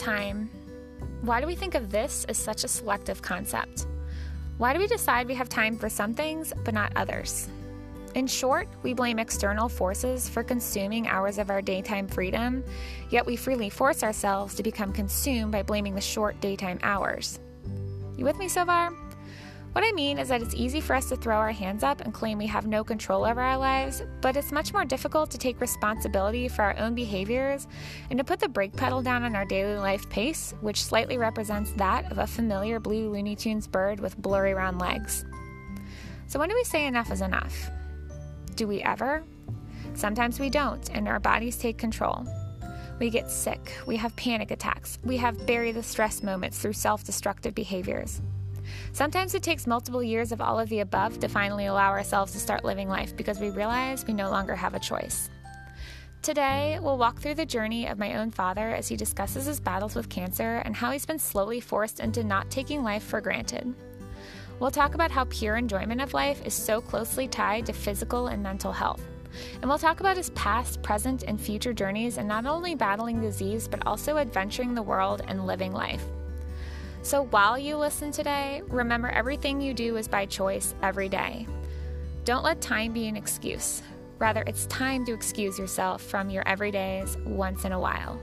time, why do we think of this as such a selective concept? Why do we decide we have time for some things but not others? In short, we blame external forces for consuming hours of our daytime freedom, yet we freely force ourselves to become consumed by blaming the short daytime hours. You with me so far? What I mean is that it's easy for us to throw our hands up and claim we have no control over our lives, but it's much more difficult to take responsibility for our own behaviors and to put the brake pedal down on our daily life pace, which slightly represents that of a familiar blue Looney Tunes bird with blurry round legs. So, when do we say enough is enough? Do we ever? Sometimes we don't, and our bodies take control. We get sick, we have panic attacks, we have bury the stress moments through self destructive behaviors. Sometimes it takes multiple years of all of the above to finally allow ourselves to start living life because we realize we no longer have a choice. Today, we'll walk through the journey of my own father as he discusses his battles with cancer and how he's been slowly forced into not taking life for granted. We'll talk about how pure enjoyment of life is so closely tied to physical and mental health. And we'll talk about his past, present, and future journeys and not only battling disease, but also adventuring the world and living life. So while you listen today, remember everything you do is by choice every day. Don't let time be an excuse. Rather, it's time to excuse yourself from your everydays once in a while.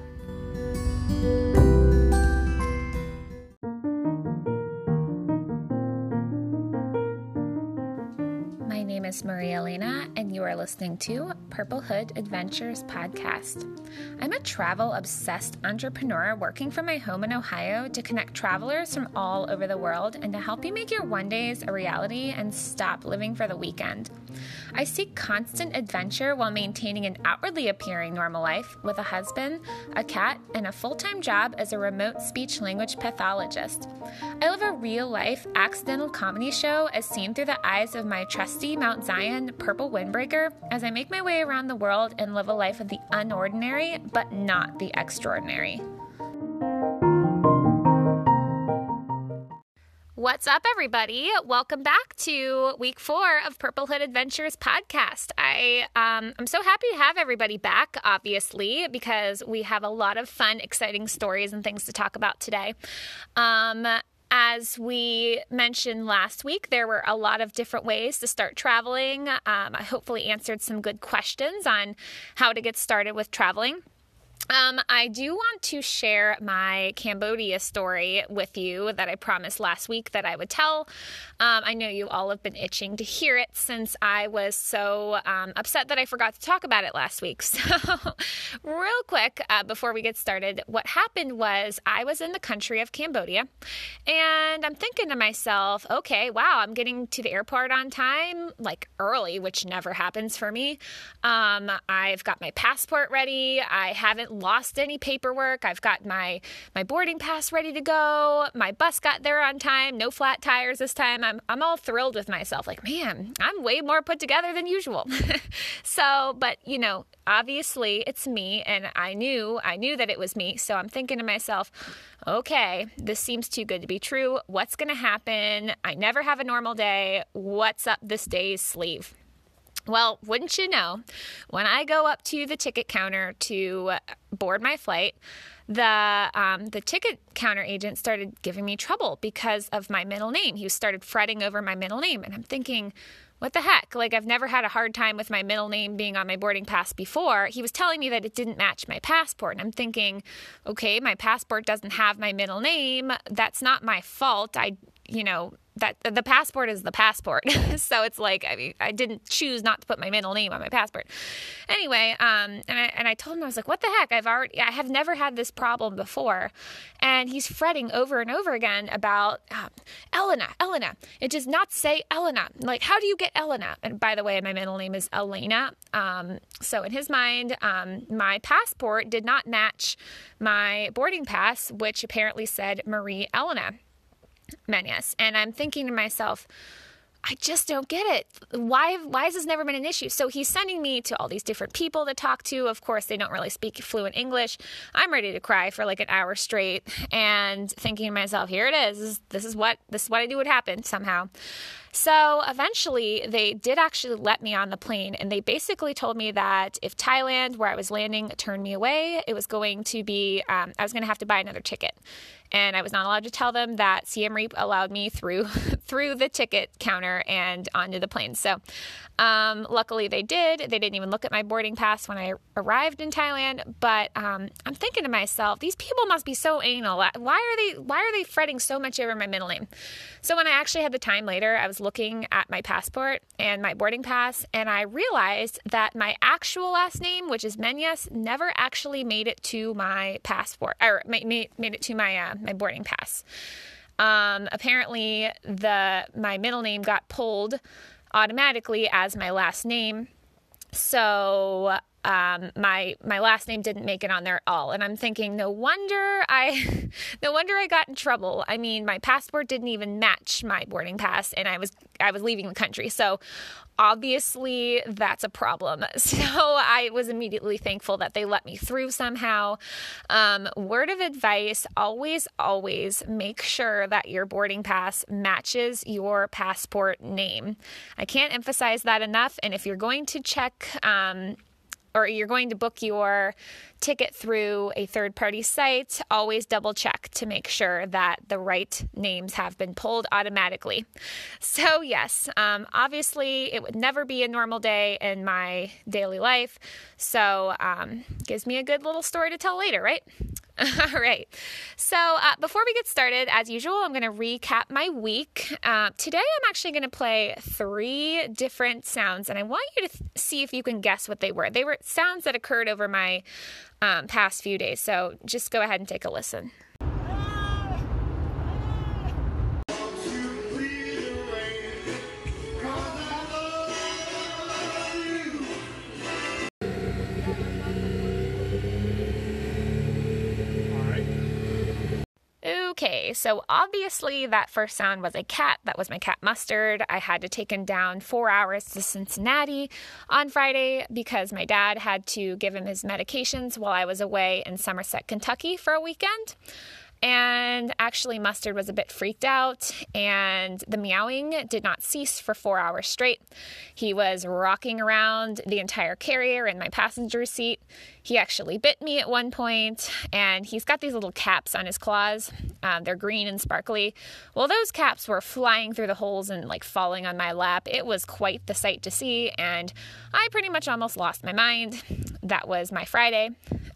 Is Maria Elena, and you are listening to Purple Hood Adventures Podcast. I'm a travel obsessed entrepreneur working from my home in Ohio to connect travelers from all over the world and to help you make your one days a reality and stop living for the weekend. I seek constant adventure while maintaining an outwardly appearing normal life with a husband, a cat, and a full time job as a remote speech language pathologist. I live a real life accidental comedy show as seen through the eyes of my trusty Mount Zion purple windbreaker as I make my way around the world and live a life of the unordinary but not the extraordinary. What's up, everybody? Welcome back to week four of Purple Hood Adventures podcast. I um, I'm so happy to have everybody back, obviously, because we have a lot of fun, exciting stories and things to talk about today. Um, as we mentioned last week, there were a lot of different ways to start traveling. Um, I hopefully answered some good questions on how to get started with traveling. Um, I do want to share my Cambodia story with you that I promised last week that I would tell. Um, I know you all have been itching to hear it since I was so um, upset that I forgot to talk about it last week. So, real quick, uh, before we get started, what happened was I was in the country of Cambodia and I'm thinking to myself, okay, wow, I'm getting to the airport on time, like early, which never happens for me. Um, I've got my passport ready. I haven't lost any paperwork. I've got my my boarding pass ready to go. My bus got there on time. No flat tires this time. I'm I'm all thrilled with myself. Like, man, I'm way more put together than usual. so, but you know, obviously it's me and I knew I knew that it was me. So I'm thinking to myself, okay, this seems too good to be true. What's going to happen? I never have a normal day. What's up this day's sleeve? Well, wouldn't you know, when I go up to the ticket counter to board my flight, the um, the ticket counter agent started giving me trouble because of my middle name. He started fretting over my middle name, and I'm thinking, what the heck? Like, I've never had a hard time with my middle name being on my boarding pass before. He was telling me that it didn't match my passport. And I'm thinking, okay, my passport doesn't have my middle name. That's not my fault. I, you know, that the passport is the passport. so it's like I mean I didn't choose not to put my middle name on my passport. Anyway, um, and I and I told him I was like, what the heck? I've already I have never had this problem before, and he's fretting over and over again about um, Elena, Elena. It does not say Elena. Like, how do you get Elena? And by the way, my middle name is Elena. Um, so in his mind, um, my passport did not match my boarding pass, which apparently said Marie Elena. Menyes. And I'm thinking to myself, I just don't get it. Why why has this never been an issue? So he's sending me to all these different people to talk to. Of course, they don't really speak fluent English. I'm ready to cry for like an hour straight and thinking to myself, here it is, this is what this is what I knew would happen somehow. So eventually, they did actually let me on the plane, and they basically told me that if Thailand, where I was landing, turned me away, it was going to be, um, I was going to have to buy another ticket and I was not allowed to tell them that Siem Reap allowed me through through the ticket counter and onto the plane. So, um, luckily they did. They didn't even look at my boarding pass when I arrived in Thailand. But um, I'm thinking to myself, these people must be so anal. Why are they Why are they fretting so much over my middle name? So when I actually had the time later, I was looking at my passport and my boarding pass, and I realized that my actual last name, which is Menyes, never actually made it to my passport or made, made it to my uh, my boarding pass. Um, apparently, the my middle name got pulled automatically as my last name. So um, my my last name didn't make it on there at all, and I'm thinking, no wonder I, no wonder I got in trouble. I mean, my passport didn't even match my boarding pass, and I was I was leaving the country, so obviously that's a problem. So I was immediately thankful that they let me through somehow. Um, word of advice always, always make sure that your boarding pass matches your passport name. I can't emphasize that enough. And if you're going to check, um, or you're going to book your ticket through a third party site, always double check to make sure that the right names have been pulled automatically. So, yes, um, obviously, it would never be a normal day in my daily life. So, um, gives me a good little story to tell later, right? All right. So uh, before we get started, as usual, I'm going to recap my week. Uh, today, I'm actually going to play three different sounds, and I want you to th- see if you can guess what they were. They were sounds that occurred over my um, past few days. So just go ahead and take a listen. Okay, so obviously that first sound was a cat. That was my cat Mustard. I had to take him down four hours to Cincinnati on Friday because my dad had to give him his medications while I was away in Somerset, Kentucky for a weekend. And actually, Mustard was a bit freaked out, and the meowing did not cease for four hours straight. He was rocking around the entire carrier in my passenger seat. He actually bit me at one point, and he's got these little caps on his claws. Um, they're green and sparkly. Well, those caps were flying through the holes and like falling on my lap. It was quite the sight to see, and I pretty much almost lost my mind. That was my Friday.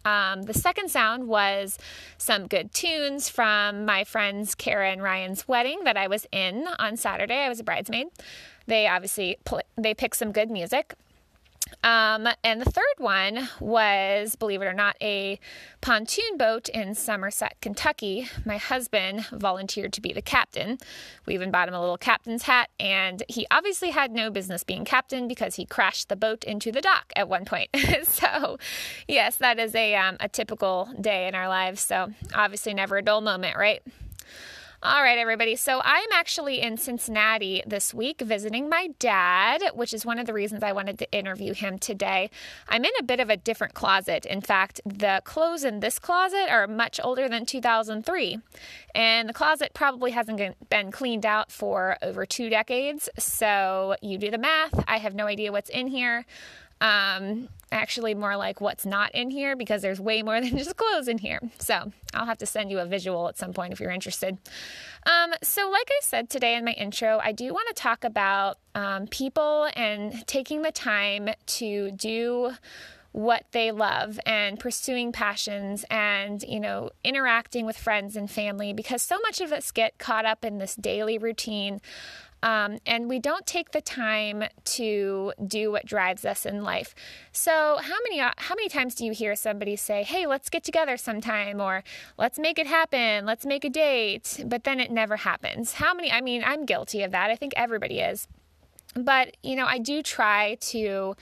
Um, the second sound was some good tunes from my friends Kara and Ryan's wedding that I was in on Saturday. I was a bridesmaid. They obviously pl- they picked some good music. Um, and the third one was, believe it or not, a pontoon boat in Somerset, Kentucky. My husband volunteered to be the captain. We even bought him a little captain's hat, and he obviously had no business being captain because he crashed the boat into the dock at one point. so, yes, that is a, um, a typical day in our lives. So, obviously, never a dull moment, right? All right, everybody. So I'm actually in Cincinnati this week visiting my dad, which is one of the reasons I wanted to interview him today. I'm in a bit of a different closet. In fact, the clothes in this closet are much older than 2003. And the closet probably hasn't been cleaned out for over two decades. So you do the math. I have no idea what's in here. Um, actually, more like what's not in here because there's way more than just clothes in here. So I'll have to send you a visual at some point if you're interested. Um, so, like I said today in my intro, I do want to talk about um, people and taking the time to do what they love and pursuing passions and you know interacting with friends and family because so much of us get caught up in this daily routine um, and we don't take the time to do what drives us in life. So how many uh, how many times do you hear somebody say, "Hey, let's get together sometime," or "Let's make it happen," "Let's make a date," but then it never happens? How many? I mean, I'm guilty of that. I think everybody is. But you know, I do try to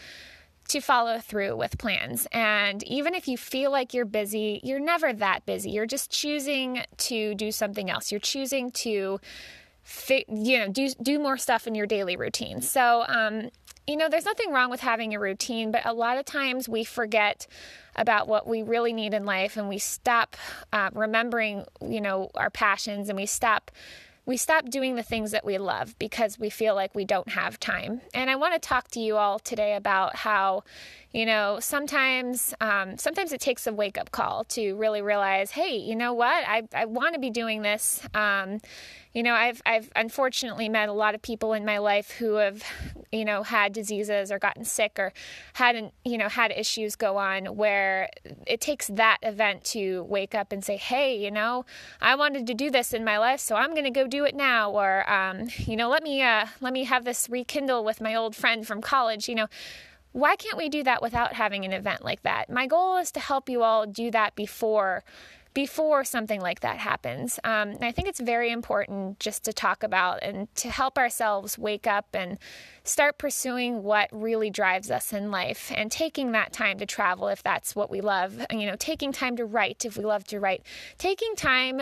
to follow through with plans. And even if you feel like you're busy, you're never that busy. You're just choosing to do something else. You're choosing to you know do do more stuff in your daily routine. So um, you know, there's nothing wrong with having a routine, but a lot of times we forget about what we really need in life, and we stop uh, remembering you know our passions, and we stop we stop doing the things that we love because we feel like we don't have time. And I want to talk to you all today about how, you know, sometimes um, sometimes it takes a wake up call to really realize, hey, you know what, I, I want to be doing this. Um, you know, I've I've unfortunately met a lot of people in my life who have, you know, had diseases or gotten sick or hadn't, you know, had issues go on where it takes that event to wake up and say, hey, you know, I wanted to do this in my life, so I'm going to go do it now, or um, you know, let me uh, let me have this rekindle with my old friend from college, you know. Why can't we do that without having an event like that? My goal is to help you all do that before before something like that happens. Um, I think it's very important just to talk about and to help ourselves wake up and start pursuing what really drives us in life and taking that time to travel if that's what we love, you know, taking time to write if we love to write, taking time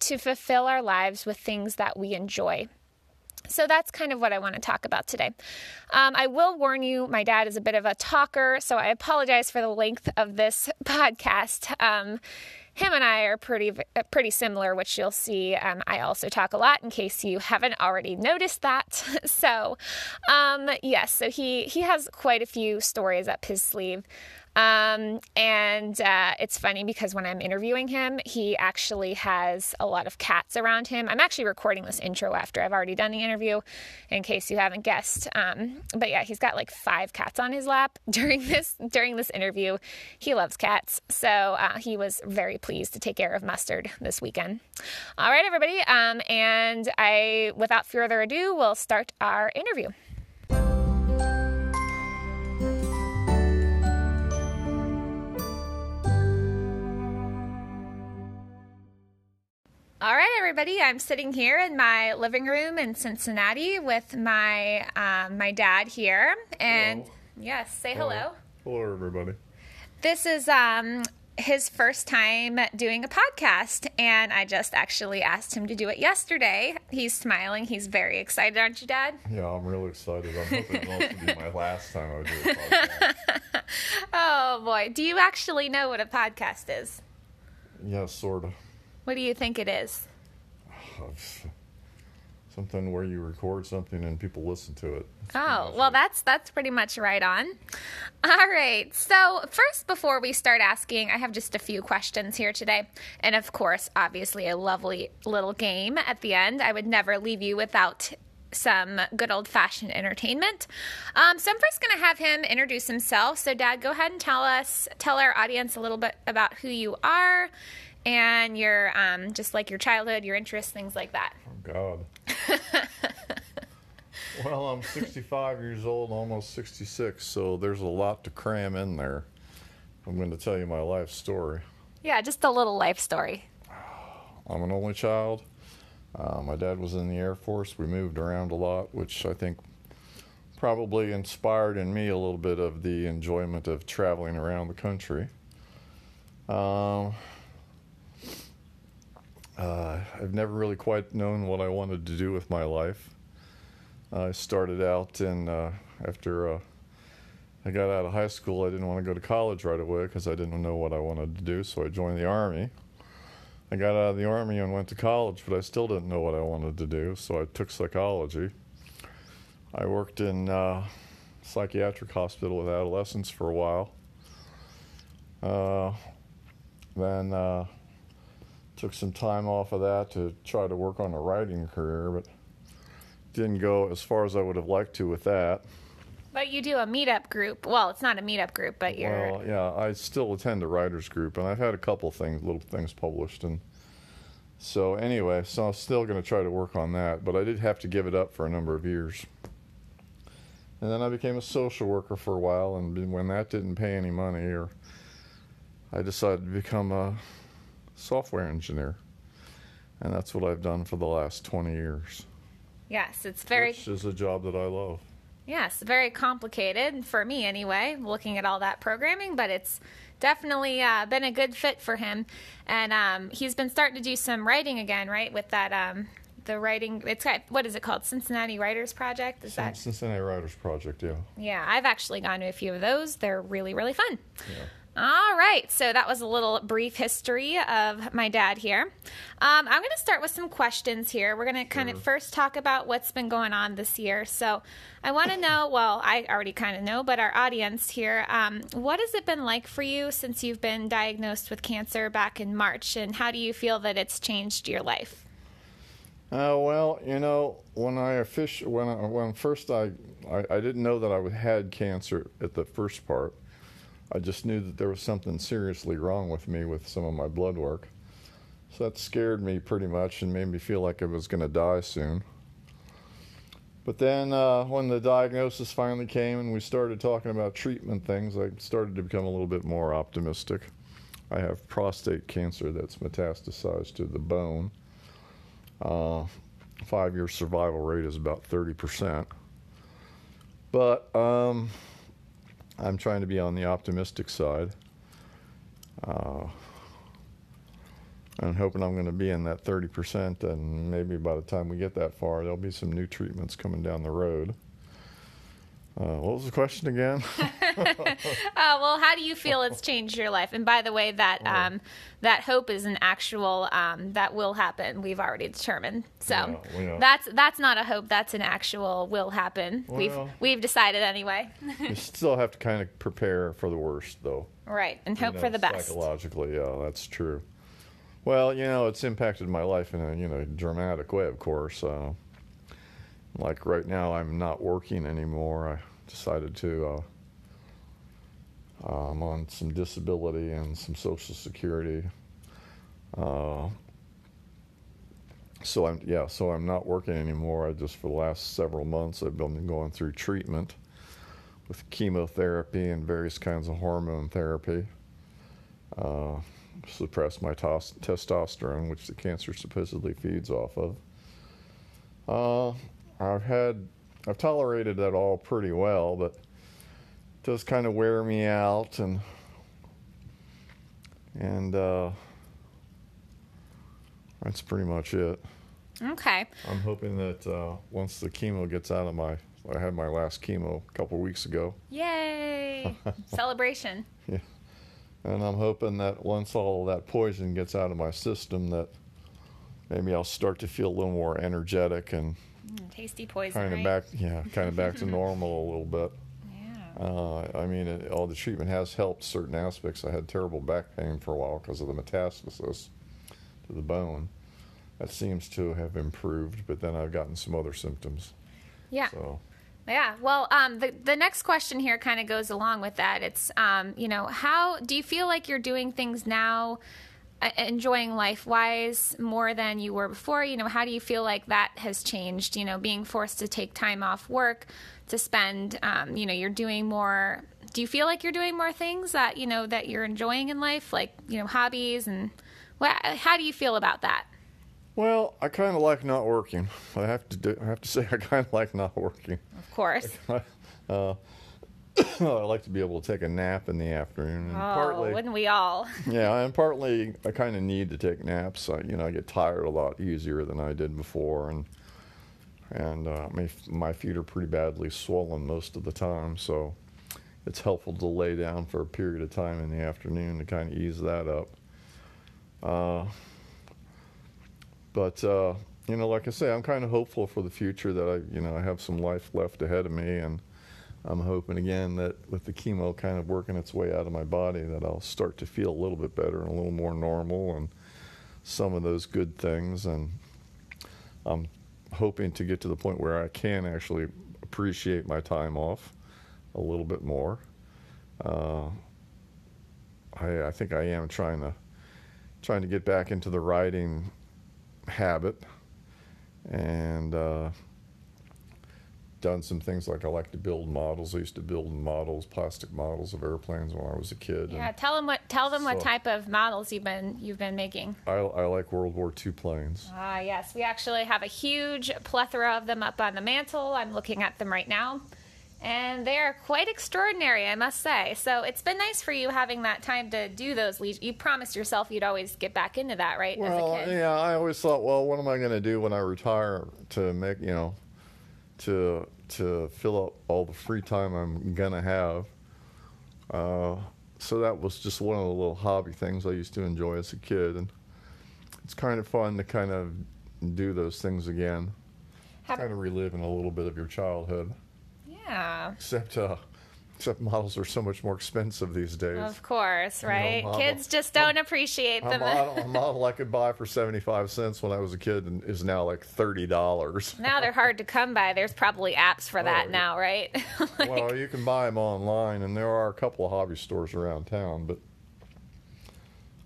to fulfill our lives with things that we enjoy. So that's kind of what I want to talk about today. Um, I will warn you, my dad is a bit of a talker, so I apologize for the length of this podcast. Um, him and I are pretty uh, pretty similar, which you'll see. Um, I also talk a lot, in case you haven't already noticed that. so, um, yes, so he he has quite a few stories up his sleeve. Um, and uh, it's funny because when I'm interviewing him, he actually has a lot of cats around him. I'm actually recording this intro after I've already done the interview, in case you haven't guessed. Um, but yeah, he's got like five cats on his lap during this during this interview. He loves cats, so uh, he was very pleased to take care of Mustard this weekend. All right, everybody, um, and I, without further ado, we'll start our interview. All right, everybody. I'm sitting here in my living room in Cincinnati with my um, my dad here, and Hello. yes, say hello. Hello, everybody. This is um, his first time doing a podcast, and I just actually asked him to do it yesterday. He's smiling. He's very excited, aren't you, Dad? Yeah, I'm really excited. I'm hoping it won't be my last time I do a podcast. Oh boy, do you actually know what a podcast is? yeah, sort of. What do you think it is? Something where you record something and people listen to it. That's Oh, well, it. that's that's pretty much right on. All right. So, first, before we start asking, I have just a few questions here today, and of course, obviously, a lovely little game at the end. I would never leave you without some good old fashioned entertainment. Um, so, I'm first going to have him introduce himself. So, Dad, go ahead and tell us, tell our audience a little bit about who you are and your um, just like your childhood, your interests, things like that. Oh, God. well, I'm 65 years old, almost 66, so there's a lot to cram in there. I'm going to tell you my life story. Yeah, just a little life story. I'm an only child. Uh, my dad was in the Air Force. We moved around a lot, which I think probably inspired in me a little bit of the enjoyment of traveling around the country. Um, uh, I've never really quite known what I wanted to do with my life. I started out in uh, after uh, I got out of high school. I didn't want to go to college right away because I didn't know what I wanted to do. So I joined the army. I got out of the army and went to college, but I still didn't know what I wanted to do. So I took psychology. I worked in uh, psychiatric hospital with adolescents for a while. Uh, then uh, took some time off of that to try to work on a writing career, but didn't go as far as I would have liked to with that. But you do a meetup group. Well, it's not a meetup group, but you're. Well, yeah, I still attend a writers group, and I've had a couple things, little things published, and so anyway, so I'm still going to try to work on that, but I did have to give it up for a number of years. And then I became a social worker for a while, and when that didn't pay any money, or I decided to become a software engineer, and that's what I've done for the last 20 years. yes, it's very. which is a job that I love. Yes, very complicated for me anyway, looking at all that programming, but it's definitely uh, been a good fit for him. And um, he's been starting to do some writing again, right? With that, um, the writing, it's got, what is it called? Cincinnati Writers Project? Is that? Cincinnati Writers Project, yeah. Yeah, I've actually gone to a few of those. They're really, really fun. yeah. All right, so that was a little brief history of my dad here. Um, I'm going to start with some questions here. We're going to kind of first talk about what's been going on this year. So I want to know well, I already kind of know, but our audience here, um, what has it been like for you since you've been diagnosed with cancer back in March, and how do you feel that it's changed your life? Uh, well, you know, when I officially, when I, when first I, I, I didn't know that I had cancer at the first part. I just knew that there was something seriously wrong with me with some of my blood work. So that scared me pretty much and made me feel like I was going to die soon. But then uh, when the diagnosis finally came and we started talking about treatment things, I started to become a little bit more optimistic. I have prostate cancer that's metastasized to the bone. Uh, five year survival rate is about 30%. But um, I'm trying to be on the optimistic side. Uh, I'm hoping I'm going to be in that 30%, and maybe by the time we get that far, there'll be some new treatments coming down the road. Uh, what was the question again? uh, well, how do you feel it's changed your life? And by the way, that um, that hope is an actual um, that will happen. We've already determined. So Yeah, yeah. that's that's not a hope. That's an actual will happen. we've we've decided anyway. you still have to kind of prepare for the worst, though. right, and you hope know, for the best. Psychologically, yeah, that's true. Well, you know, it's impacted my life in a you know dramatic way, of course. Uh, like right now, I'm not working anymore. I decided to. Uh, uh, I'm on some disability and some Social Security. Uh, so I'm yeah, so I'm not working anymore. I just for the last several months I've been going through treatment with chemotherapy and various kinds of hormone therapy. Uh, suppress my tos- testosterone, which the cancer supposedly feeds off of. Uh, I've had, I've tolerated that all pretty well, but it does kind of wear me out, and and uh, that's pretty much it. Okay. I'm hoping that uh, once the chemo gets out of my, I had my last chemo a couple weeks ago. Yay! Celebration. Yeah, And I'm hoping that once all of that poison gets out of my system, that maybe I'll start to feel a little more energetic and Mm, tasty poison. kind of right? back, yeah, kind of back to normal a little bit. Yeah. Uh, I mean, it, all the treatment has helped certain aspects. I had terrible back pain for a while because of the metastasis to the bone. That seems to have improved, but then I've gotten some other symptoms. Yeah. So, Yeah. Well, um, the the next question here kind of goes along with that. It's, um, you know, how do you feel like you're doing things now, enjoying life wise more than you were before? You know, how do you feel like that has changed? You know, being forced to take time off work to spend, um, you know, you're doing more. Do you feel like you're doing more things that you know that you're enjoying in life, like you know, hobbies and? What, how do you feel about that? well, I kind of like not working. I have to do, I have to say I kind of like not working. Of course. uh, I like to be able to take a nap in the afternoon. And Oh, partly, wouldn't we all? yeah, and partly I kind of need to take naps. I, you know, I get tired a lot easier than I did before, and and uh, my my feet are pretty badly swollen most of the time. So it's helpful to lay down for a period of time in the afternoon to kind of ease that up. Uh, but uh, you know, like I say, I'm kind of hopeful for the future that I, you know, I have some life left ahead of me, and I'm hoping again that with the chemo kind of working its way out of my body, that I'll start to feel a little bit better and a little more normal, and some of those good things. And I'm hoping to get to the point where I can actually appreciate my time off a little bit more. Uh, I, I think I am trying to trying to get back into the writing habit and uh, done some things like I like to build models. I used to build models, plastic models of airplanes when I was a kid. Yeah, And tell them what tell them what type of models you've been you've been making. I, I like World War II planes. Ah, yes, we actually have a huge plethora of them up on the mantle. I'm looking at them right now, and they are quite extraordinary, I must say. So it's been nice for you having that time to do those. Le- you promised yourself you'd always get back into that, right? Well, as a kid. yeah, I always thought, well, what am I going to do when I retire to make, you know, to to fill up all the free time I'm gonna have? Uh, so that was just one of the little hobby things I used to enjoy as a kid, and it's kind of fun to kind of do those things again, kind of reliving a little bit of your childhood. Yeah. Except, uh, except models are so much more expensive these days. Of course, right? model- Kids just don't appreciate A them. model, a model I could buy for 75 cents when I was a kid and is now like $30. now they're hard to come by. There's probably apps for that Oh, now, right? Like- well, you can buy them online, and there are a couple of hobby stores around town, but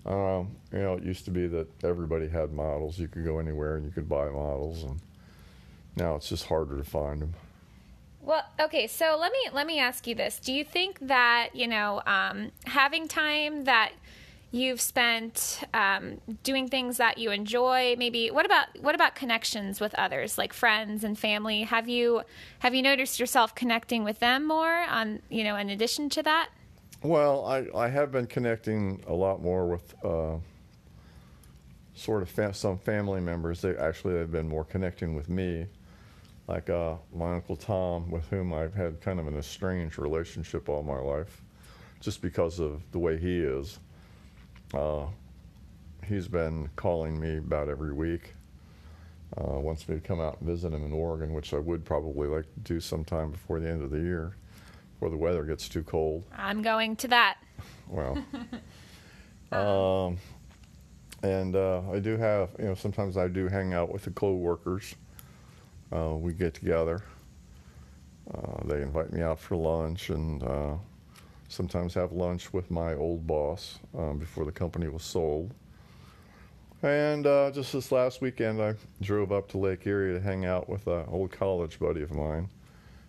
um, you know, it used to be that everybody had models. You could go anywhere and you could buy models, and now it's just harder to find them. Well, okay, so let me let me ask you this: Do you think that you know um, having time that you've spent um, doing things that you enjoy, maybe what about what about connections with others, like friends and family? Have you have you noticed yourself connecting with them more on you know in addition to that? Well, I, I have been connecting a lot more with uh, sort of fa- some family members. They actually have been more connecting with me, like uh, my uncle Tom, with whom I've had kind of an estranged relationship all my life, just because of the way he is. Uh, he's been calling me about every week. Uh, wants me to come out and visit him in Oregon, which I would probably like to do sometime before the end of the year, before the weather gets too cold. I'm going to that. Well, um, and uh, I do have, you know, sometimes I do hang out with the co-workers. Uh, we get together. Uh, they invite me out for lunch, and uh, sometimes have lunch with my old boss um, before the company was sold. And uh, just this last weekend, I drove up to Lake Erie to hang out with an old college buddy of mine,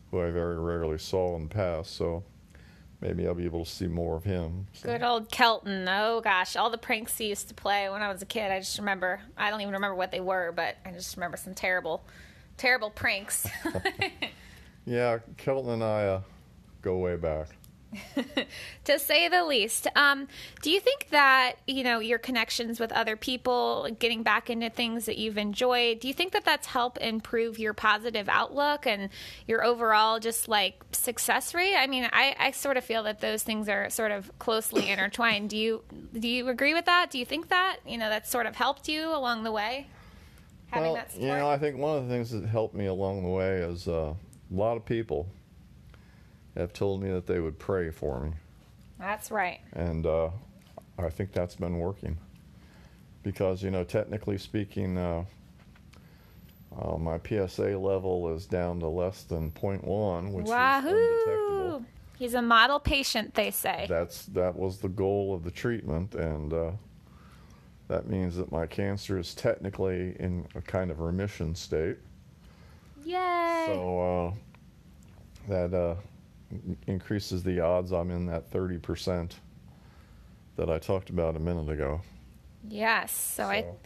who I very rarely saw in the past. So maybe I'll be able to see more of him. So- Good old Kelton. Oh gosh, all the pranks he used to play when I was a kid. I just remember. I don't even remember what they were, but I just remember some terrible, terrible pranks. Yeah, Kelton and I uh, go way back. to say the least. Um, do you think that you know your connections with other people, getting back into things that you've enjoyed, do you think that that's helped improve your positive outlook and your overall just like success rate? I mean, I, I sort of feel that those things are sort of closely intertwined. Do you do you agree with that? Do you think that you know that's sort of helped you along the way? Having well, that you know, I think one of the things that helped me along the way is uh, a lot of people have told me that they would pray for me, that's right. and uh, I think that's been working. Because you know, technically speaking, uh, uh, my PSA level is down to less than 0.1, which is undetectable. He's a model patient, they say. That's that was the goal of the treatment, and uh, that means that my cancer is technically in a kind of remission state. Yay! So uh, that uh, increases the odds I'm in that 30% that I talked about a minute ago. Yes. So, I, So-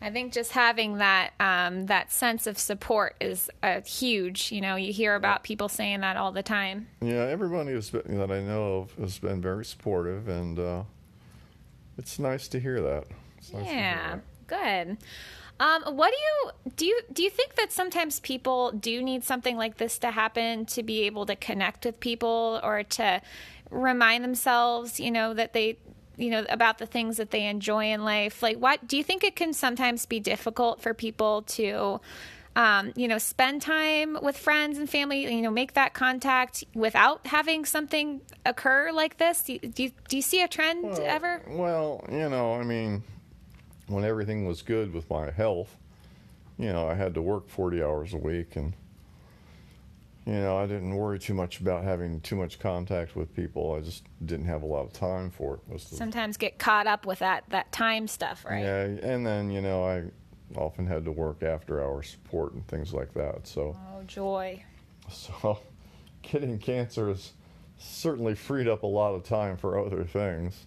I think just having that um, that sense of support is uh, huge. You know, you hear about people saying that all the time. Yeah, everybody been, that I know of has been very supportive, and uh, it's nice to hear that. It's nice to hear Yeah, good. Um, what do you do? You do you think that sometimes people do need something like this to happen to be able to connect with people or to remind themselves, you know, that they, you know, about the things that they enjoy in life? Like, what do you think it can sometimes be difficult for people to? Um, you know, spend time with friends and family, you know, make that contact without having something occur like this. Do you, do you, do you see a trend Well, ever? Well, you know, I mean, when everything was good with my health, you know, I had to work 40 hours a week and, you know, I didn't worry too much about having too much contact with people. I just didn't have a lot of time for it. Most of the- sometimes get caught up with that that time stuff, right? Yeah, and then, you know, I often had to work after hour support and things like that. So, Oh joy. so getting cancer has certainly freed up a lot of time for other things.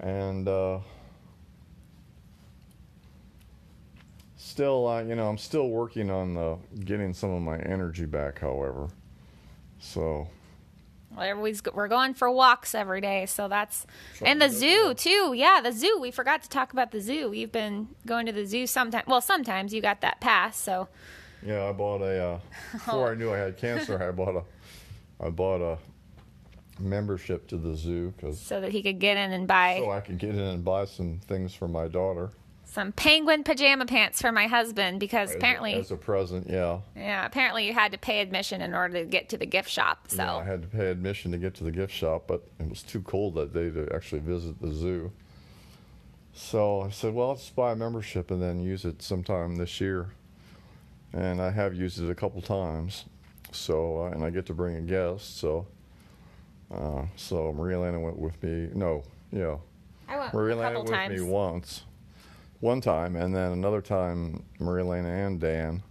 And uh, still, uh, you know, I'm still working on the, getting some of my energy back, however. So, Well, go- we're going for walks every day, so that's and the Something zoo too. Yeah, the zoo. We forgot to talk about the zoo. You've been going to the zoo sometimes. Well, sometimes you got that pass, so yeah, I bought a, uh, before I knew I had cancer, I bought a, I bought a, membership to the zoo because so that he could get in and buy so I could get in and buy some things for my daughter. Some penguin pajama pants for my husband because As apparently, as a present, yeah. yeah, apparently you had to pay admission in order to get to the gift shop. So Yeah, I had to pay admission to get to the gift shop, but it was too cold that day to actually visit the zoo. So I said, well, let's buy a membership and then use it sometime this year. And I have used it a couple times. So, uh, and I get to bring a guest. So, uh, so Maria Elena went with me. No, yeah, I went Maria a couple with times. me once, one time, and then another time Maria Elena and Dan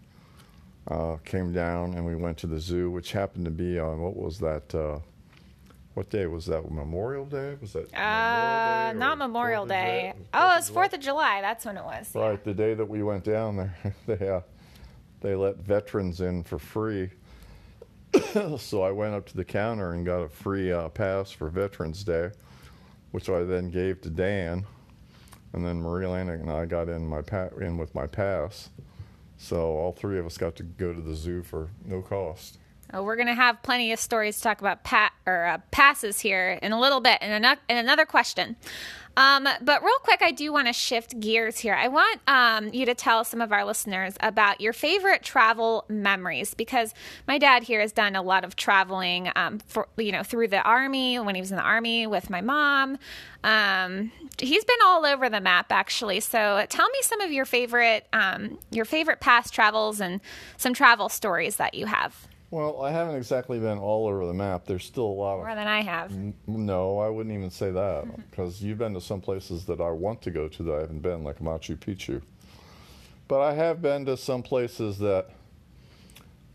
uh, came down and we went to the zoo, which happened to be on what was that? Uh, what day was that? Memorial Day? Was that? Uh, Memorial not Memorial Fourth of July? Day. It Oh, it was Fourth of July. That's when it was. yeah. Right, the day that we went down there, they uh, they let veterans in for free. so I went up to the counter and got a free uh, pass for Veterans Day, which I then gave to Dan, and then Maria Elena and I got in my pa- in with my pass. So all three of us got to go to the zoo for no cost. Oh, we're to have plenty of stories to talk about pat or uh, passes here in a little bit, and ano- and another question. Um, but real quick, I do want to shift gears here. I want um, you to tell some of our listeners about your favorite travel memories because my dad here has done a lot of traveling, um, for you know, through the army when he was in the army with my mom. Um, he's been all over the map actually. So tell me some of your favorite um, your favorite past travels and some travel stories that you have. Well, I haven't exactly been all over the map. There's still a lot of More than I have. No, I wouldn't even say that because you've been to some places that I want to go to that I haven't been, like Machu Picchu. But I have been to some places that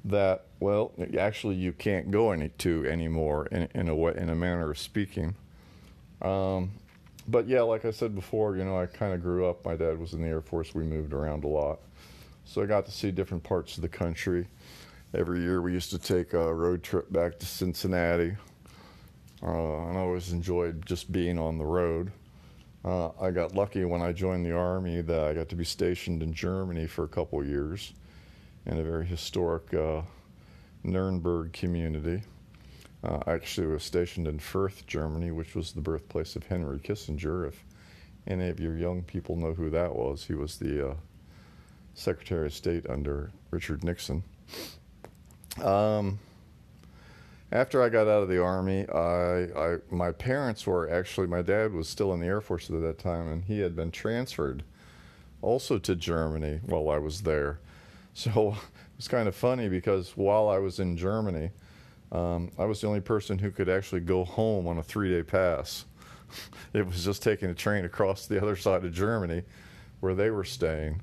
that well, actually you can't go any to anymore in, in a way, in a manner of speaking. Um, but yeah, like I said before, you know, I kind of grew up. My dad was in the Air Force. We moved around a lot, so I got to see different parts of the country. Every year we used to take a road trip back to Cincinnati. Uh, and I always enjoyed just being on the road. Uh, I got lucky when I joined the Army that I got to be stationed in Germany for a couple years in a very historic uh, Nuremberg community. Uh, I actually was stationed in Fürth, Germany, which was the birthplace of Henry Kissinger. If any of your young people know who that was, he was the uh, Secretary of State under Richard Nixon. Um, after I got out of the army, I, I my parents were actually my dad was still in the Air Force at that time, and he had been transferred also to Germany while I was there. So it was kind of funny because while I was in Germany, um, I was the only person who could actually go home on a three-day pass. It was just taking a train across the other side of Germany, where they were staying.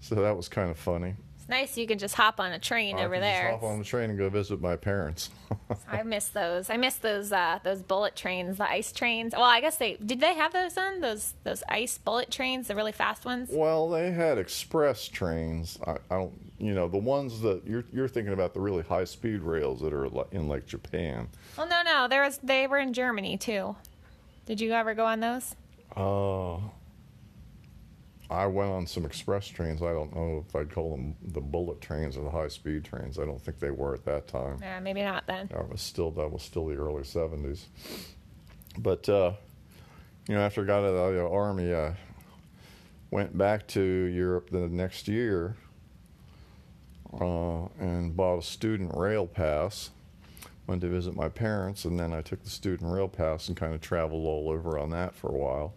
So that was kind of funny. It's nice you can just hop on a train I over could there. Just hop on the train and go visit my parents. I miss those. I miss those uh, those bullet trains, the ICE trains. Well, I guess they did they have those on those those ICE bullet trains, the really fast ones. Well, they had express trains. I, I don't, you know, the ones that you're you're thinking about the really high speed rails that are in like Japan. Well, no, no, there was they were in Germany too. Did you ever go on those? Uh, I went on some express trains. I don't know if I'd call them the bullet trains or the high speed trains. I don't think they were at that time. Yeah, maybe not then. That was still that was still the early seventies. But uh, you know, after I got out of the army, I went back to Europe the next year uh, and bought a student rail pass. Went to visit my parents, and then I took the student rail pass and kind of traveled all over on that for a while.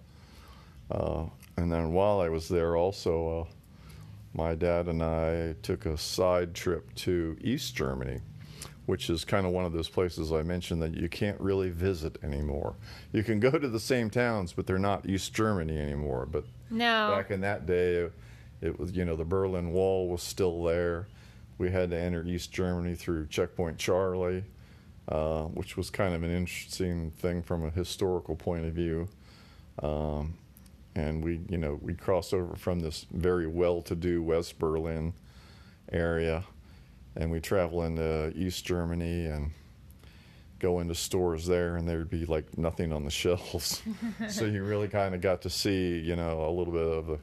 Uh, and then while I was there, also, uh, my dad and I took a side trip to East Germany, which is kind of one of those places I mentioned that you can't really visit anymore. You can go to the same towns, but they're not East Germany anymore. But No. back in that day, it was you know the Berlin Wall was still there. We had to enter East Germany through Checkpoint Charlie, uh, which was kind of an interesting thing from a historical point of view. Um, and we you know we crossed over from this very well-to-do West Berlin area, and we travel into East Germany and go into stores there, and there'd be like nothing on the shelves. so you really kind of got to see you know a little bit of a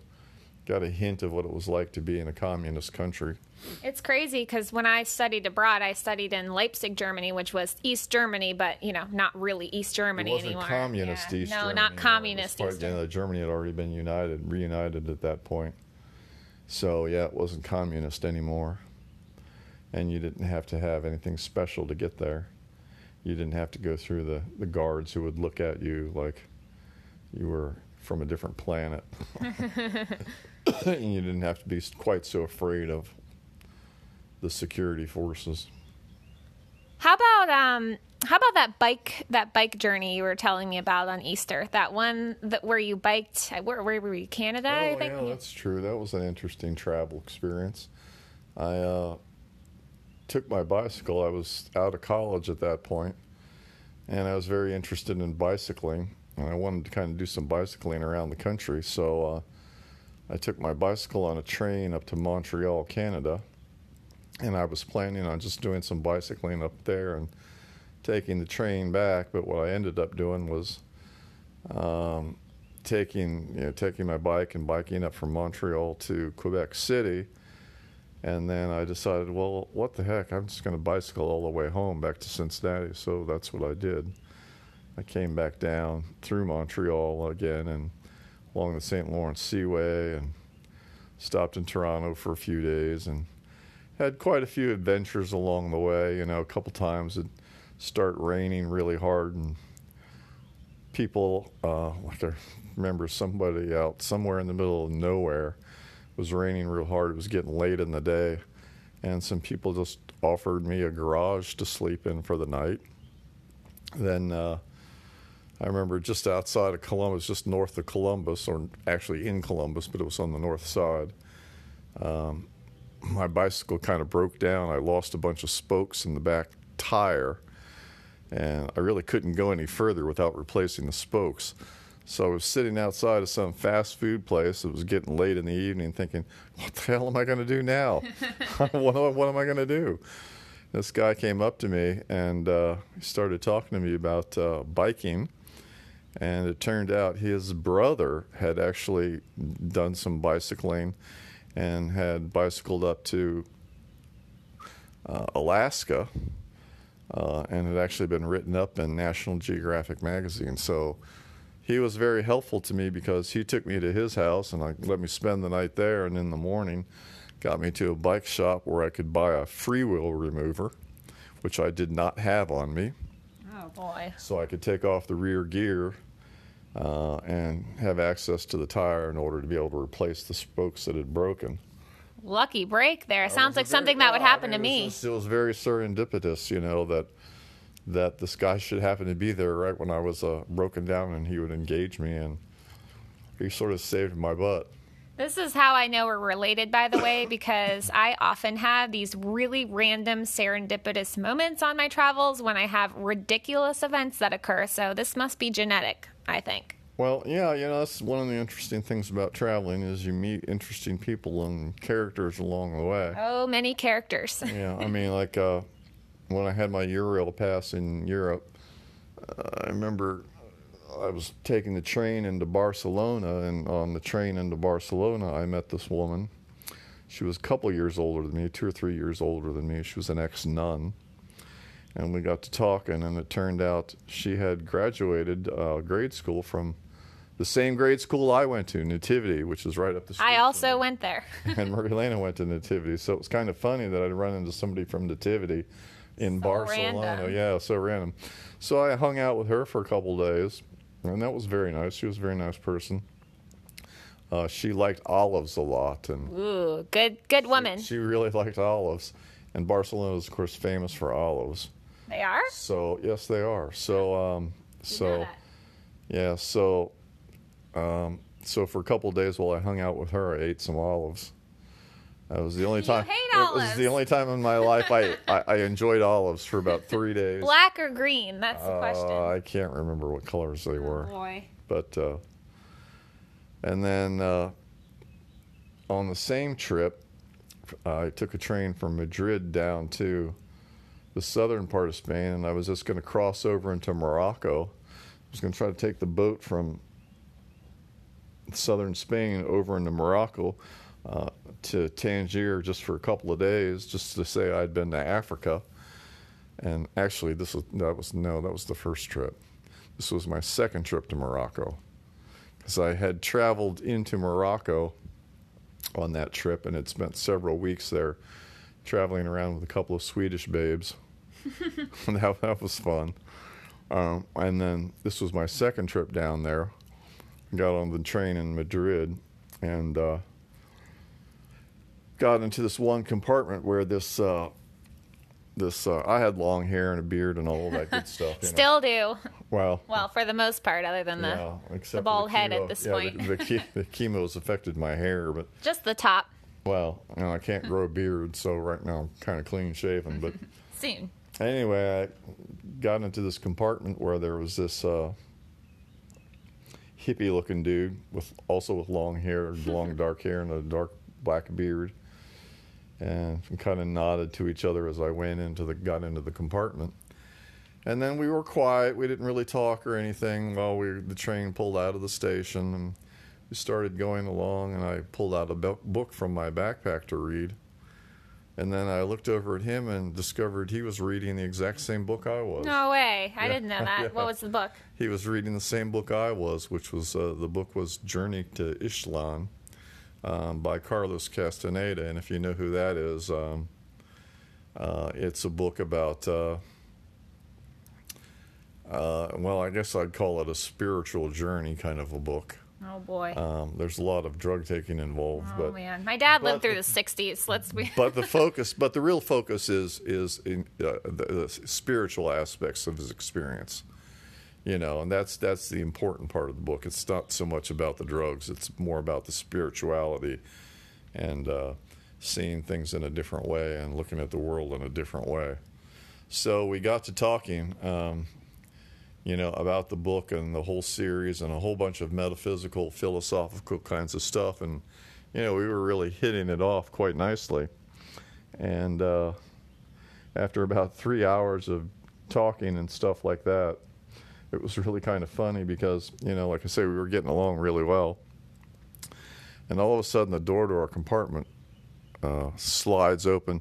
got a hint of what it was like to be in a communist country. It's crazy because when I studied abroad, I studied in Leipzig, Germany, which was East Germany, but you know, not really East Germany it wasn't anymore. communist Yeah. East no, Germany. not communist part- East you know, Germany. Germany had already been united, reunited at that point. So yeah, it wasn't communist anymore, and you didn't have to have anything special to get there. You didn't have to go through the, the guards who would look at you like you were from a different planet. and you didn't have to be quite so afraid of the security forces. How about um? How about that bike that bike journey you were telling me about on Easter? That one that where you biked. Where, where were you? Canada, I Oh, yeah, that's true. That was an interesting travel experience. I uh, took my bicycle. I was out of college at that point, and I was very interested in bicycling. And I wanted to kind of do some bicycling around the country. So uh, I took my bicycle on a train up to Montreal, Canada. And I was planning on just doing some bicycling up there and taking the train back. But what I ended up doing was um, taking you know taking my bike and biking up from Montreal to Quebec City, and then I decided, well, what the heck? I'm just going to bicycle all the way home back to Cincinnati. So that's what I did. I came back down through Montreal again and along the St. Lawrence Seaway and stopped in Toronto for a few days and had quite a few adventures along the way. You know, a couple times it start raining really hard and people uh, like I remember somebody out somewhere in the middle of nowhere it was raining real hard. It was getting late in the day, and some people just offered me a garage to sleep in for the night. Then uh, I remember just outside of Columbus, just north of Columbus, or actually in Columbus, but it was on the north side. Um, my bicycle kind of broke down. I lost a bunch of spokes in the back tire and I really couldn't go any further without replacing the spokes. So I was sitting outside of some fast food place. It was getting late in the evening, thinking, "What the hell am I going to do now? what, what am I going to do?" This guy came up to me and uh, he started talking to me about uh, biking. And it turned out his brother had actually done some bicycling and had bicycled up to uh, Alaska uh, and had actually been written up in National Geographic magazine. So he was very helpful to me because he took me to his house and I let me spend the night there, and in the morning got me to a bike shop where I could buy a freewheel remover, which I did not have on me, Oh boy. so I could take off the rear gear. Uh, and have access to the tire in order to be able to replace the spokes that had broken. Lucky break there. It Sounds like something that would happen to it was me. it was very serendipitous, you know, that that this guy should happen to be there right when I was uh, broken down, and he would engage me, and he sort of saved my butt. This is how I know we're related, by the way, because I often have these really random serendipitous moments on my travels when I have ridiculous events that occur. So this must be genetic, I think. Well, yeah, you know, that's one of the interesting things about traveling is you meet interesting people and characters along the way. Oh, many characters. Yeah, I mean, like uh, when I had my Eurail pass in Europe, uh, I remember I was taking the train into Barcelona, and on the train into Barcelona, I met this woman. She was a couple years older than me, two or three years older than me. She was an ex nun. And we got to talking, and it turned out she had graduated uh, grade school from the same grade school I went to, Nativity, which is right up the street. I also went there. and Marilena went to Nativity. So it was kind of funny that I'd run into somebody from Nativity in So Barcelona. random. Yeah, so random. So I hung out with her for a couple days, and that was very nice. She was a very nice person. Uh, she liked olives a lot, and Ooh, good, good woman. she really liked olives. And Barcelona is, of course, famous for olives. They are. So yes, they are. So um, so yeah, so um, so for a couple of days while I hung out with her, I ate some olives. That was the only You time. hate it was the only time in my life I, I, I enjoyed olives for about three days. Black or green? That's the question. Uh, I can't remember what colors they were, boy. but uh, and then uh, on the same trip, I took a train from Madrid down to the southern part of Spain, and I was just going to cross over into Morocco. I was going to try to take the boat from southern Spain over into Morocco uh, to Tangier just for a couple of days, just to say I'd been to Africa. And actually, this was that was no, that was the first trip. This was my second trip to Morocco, because I had traveled into Morocco on that trip and had spent several weeks there, traveling around with a couple of Swedish babes. that, that was fun. Um, and then this was my second trip down there. Got on the train in Madrid and uh, got into this one compartment where this uh, this uh, I had long hair and a beard and all that good stuff. You know. Still do. Well, Well, for the most part, other than the yeah, the bald head chemo. at this yeah, point. The, the, the chemo's affected my hair, but just the top. well, you know, I can't grow a beard, so right now I'm kind of clean shaven. But Soon. Anyway, I got into this compartment where there was this uh, hippie-looking dude with also with long hair, long dark hair, and a dark black beard, and kind of nodded to each other as I went into the got into the compartment. And then we were quiet. We didn't really talk or anything while we the train pulled out of the station, and we started going along. And I pulled out a book from my backpack to read. And then I looked over at him and discovered he was reading the exact same book I was. No way. I Yeah. didn't know that. Yeah. What was the book? He was reading the same book I was, which was uh, the book was Journey to Ixtlan um, by Carlos Castaneda. And if you know who that is, um, uh, it's a book about, uh, uh, well, I guess I'd call it a spiritual journey kind of a book. Oh boy. Um, there's a lot of drug taking involved, oh but man. My dad lived but- through the '60s. Let's be. but the focus, but the real focus is is in uh, the, the spiritual aspects of his experience. You know, and that's that's the important part of the book. It's not so much about the drugs; it's more about the spirituality and uh, seeing things in a different way and looking at the world in a different way. So we got to talking, um, you know, about the book and the whole series and a whole bunch of metaphysical, philosophical kinds of stuff, and you know, we were really hitting it off quite nicely. And uh, after about three hours of talking and stuff like that, it was really kind of funny because, you know, like I say, we were getting along really well. And all of a sudden, the door to our compartment uh, slides open,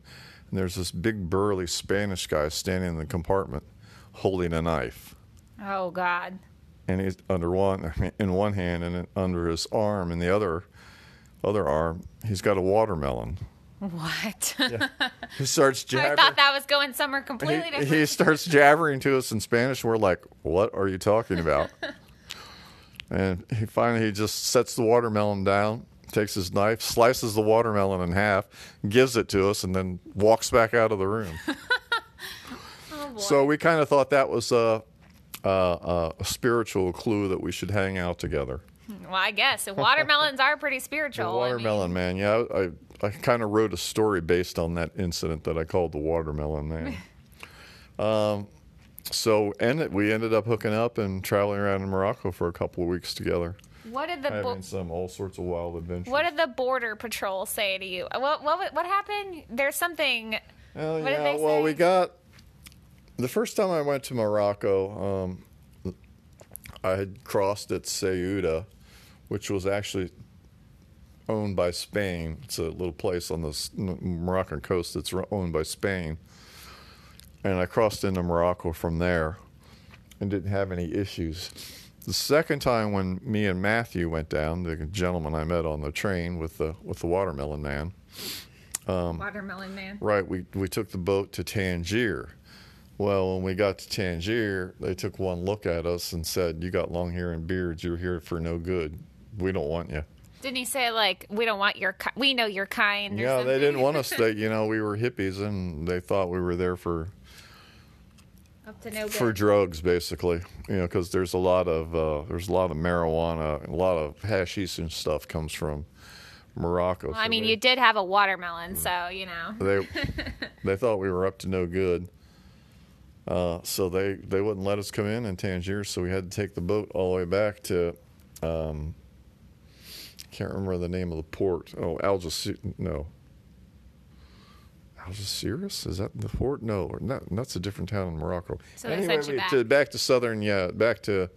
and there's this big burly Spanish guy standing in the compartment holding a knife. Oh God. And he's under one in one hand, and under his arm, in the other other arm, he's got a watermelon. What? He starts I jabbering. thought that was going somewhere completely he, different. he starts jabbering to us in Spanish. We're like, "What are you talking about?" and he finally he just sets the watermelon down, takes his knife, slices the watermelon in half, gives it to us, and then walks back out of the room. oh boy. so we kind of thought that was a, a, a spiritual clue that we should hang out together. well, I guess watermelons are pretty spiritual. The I mean, watermelon man, yeah. I, I kind of wrote a story based on that incident that I called the watermelon man. um, so, and we ended up hooking up and traveling around in Morocco for a couple of weeks together, what did the bo- having some all sorts of wild adventures. what did the border patrol say to you? What what what happened? There's something. What did yeah. well, we got the first time I went to Morocco. Um, I had crossed at Ceuta, which was actually owned by Spain. It's a little place on the Moroccan coast that's owned by Spain. And I crossed into Morocco from there and didn't have any issues. The second time when me and Matthew went down, the gentleman I met on the train with the with the watermelon man, Watermelon man. Right, we we took the boat to Tangier. Well, when we got to Tangier, they took one look at us and said, "You got long hair and beards. You're here for no good. We don't want you." Didn't he say like we don't want your ki- we know your kind? Yeah, they didn't want us. They, you know, we were hippies, and they thought we were there for Up to no for drugs, basically. You know, because there's a lot of uh, there's a lot of marijuana, a lot of hashish and stuff comes from Morocco. Well, I mean, they- you did have a watermelon, so you know. they they thought we were up to no good. Uh, so they, they wouldn't let us come in in Tangier, so we had to take the boat all the way back to, um, can't remember the name of the port. Oh, Algeciras. No. Algeciras? Is that the port? No, or not, that's a different town in Morocco. So anyway, we- back. To, back to southern, yeah, back to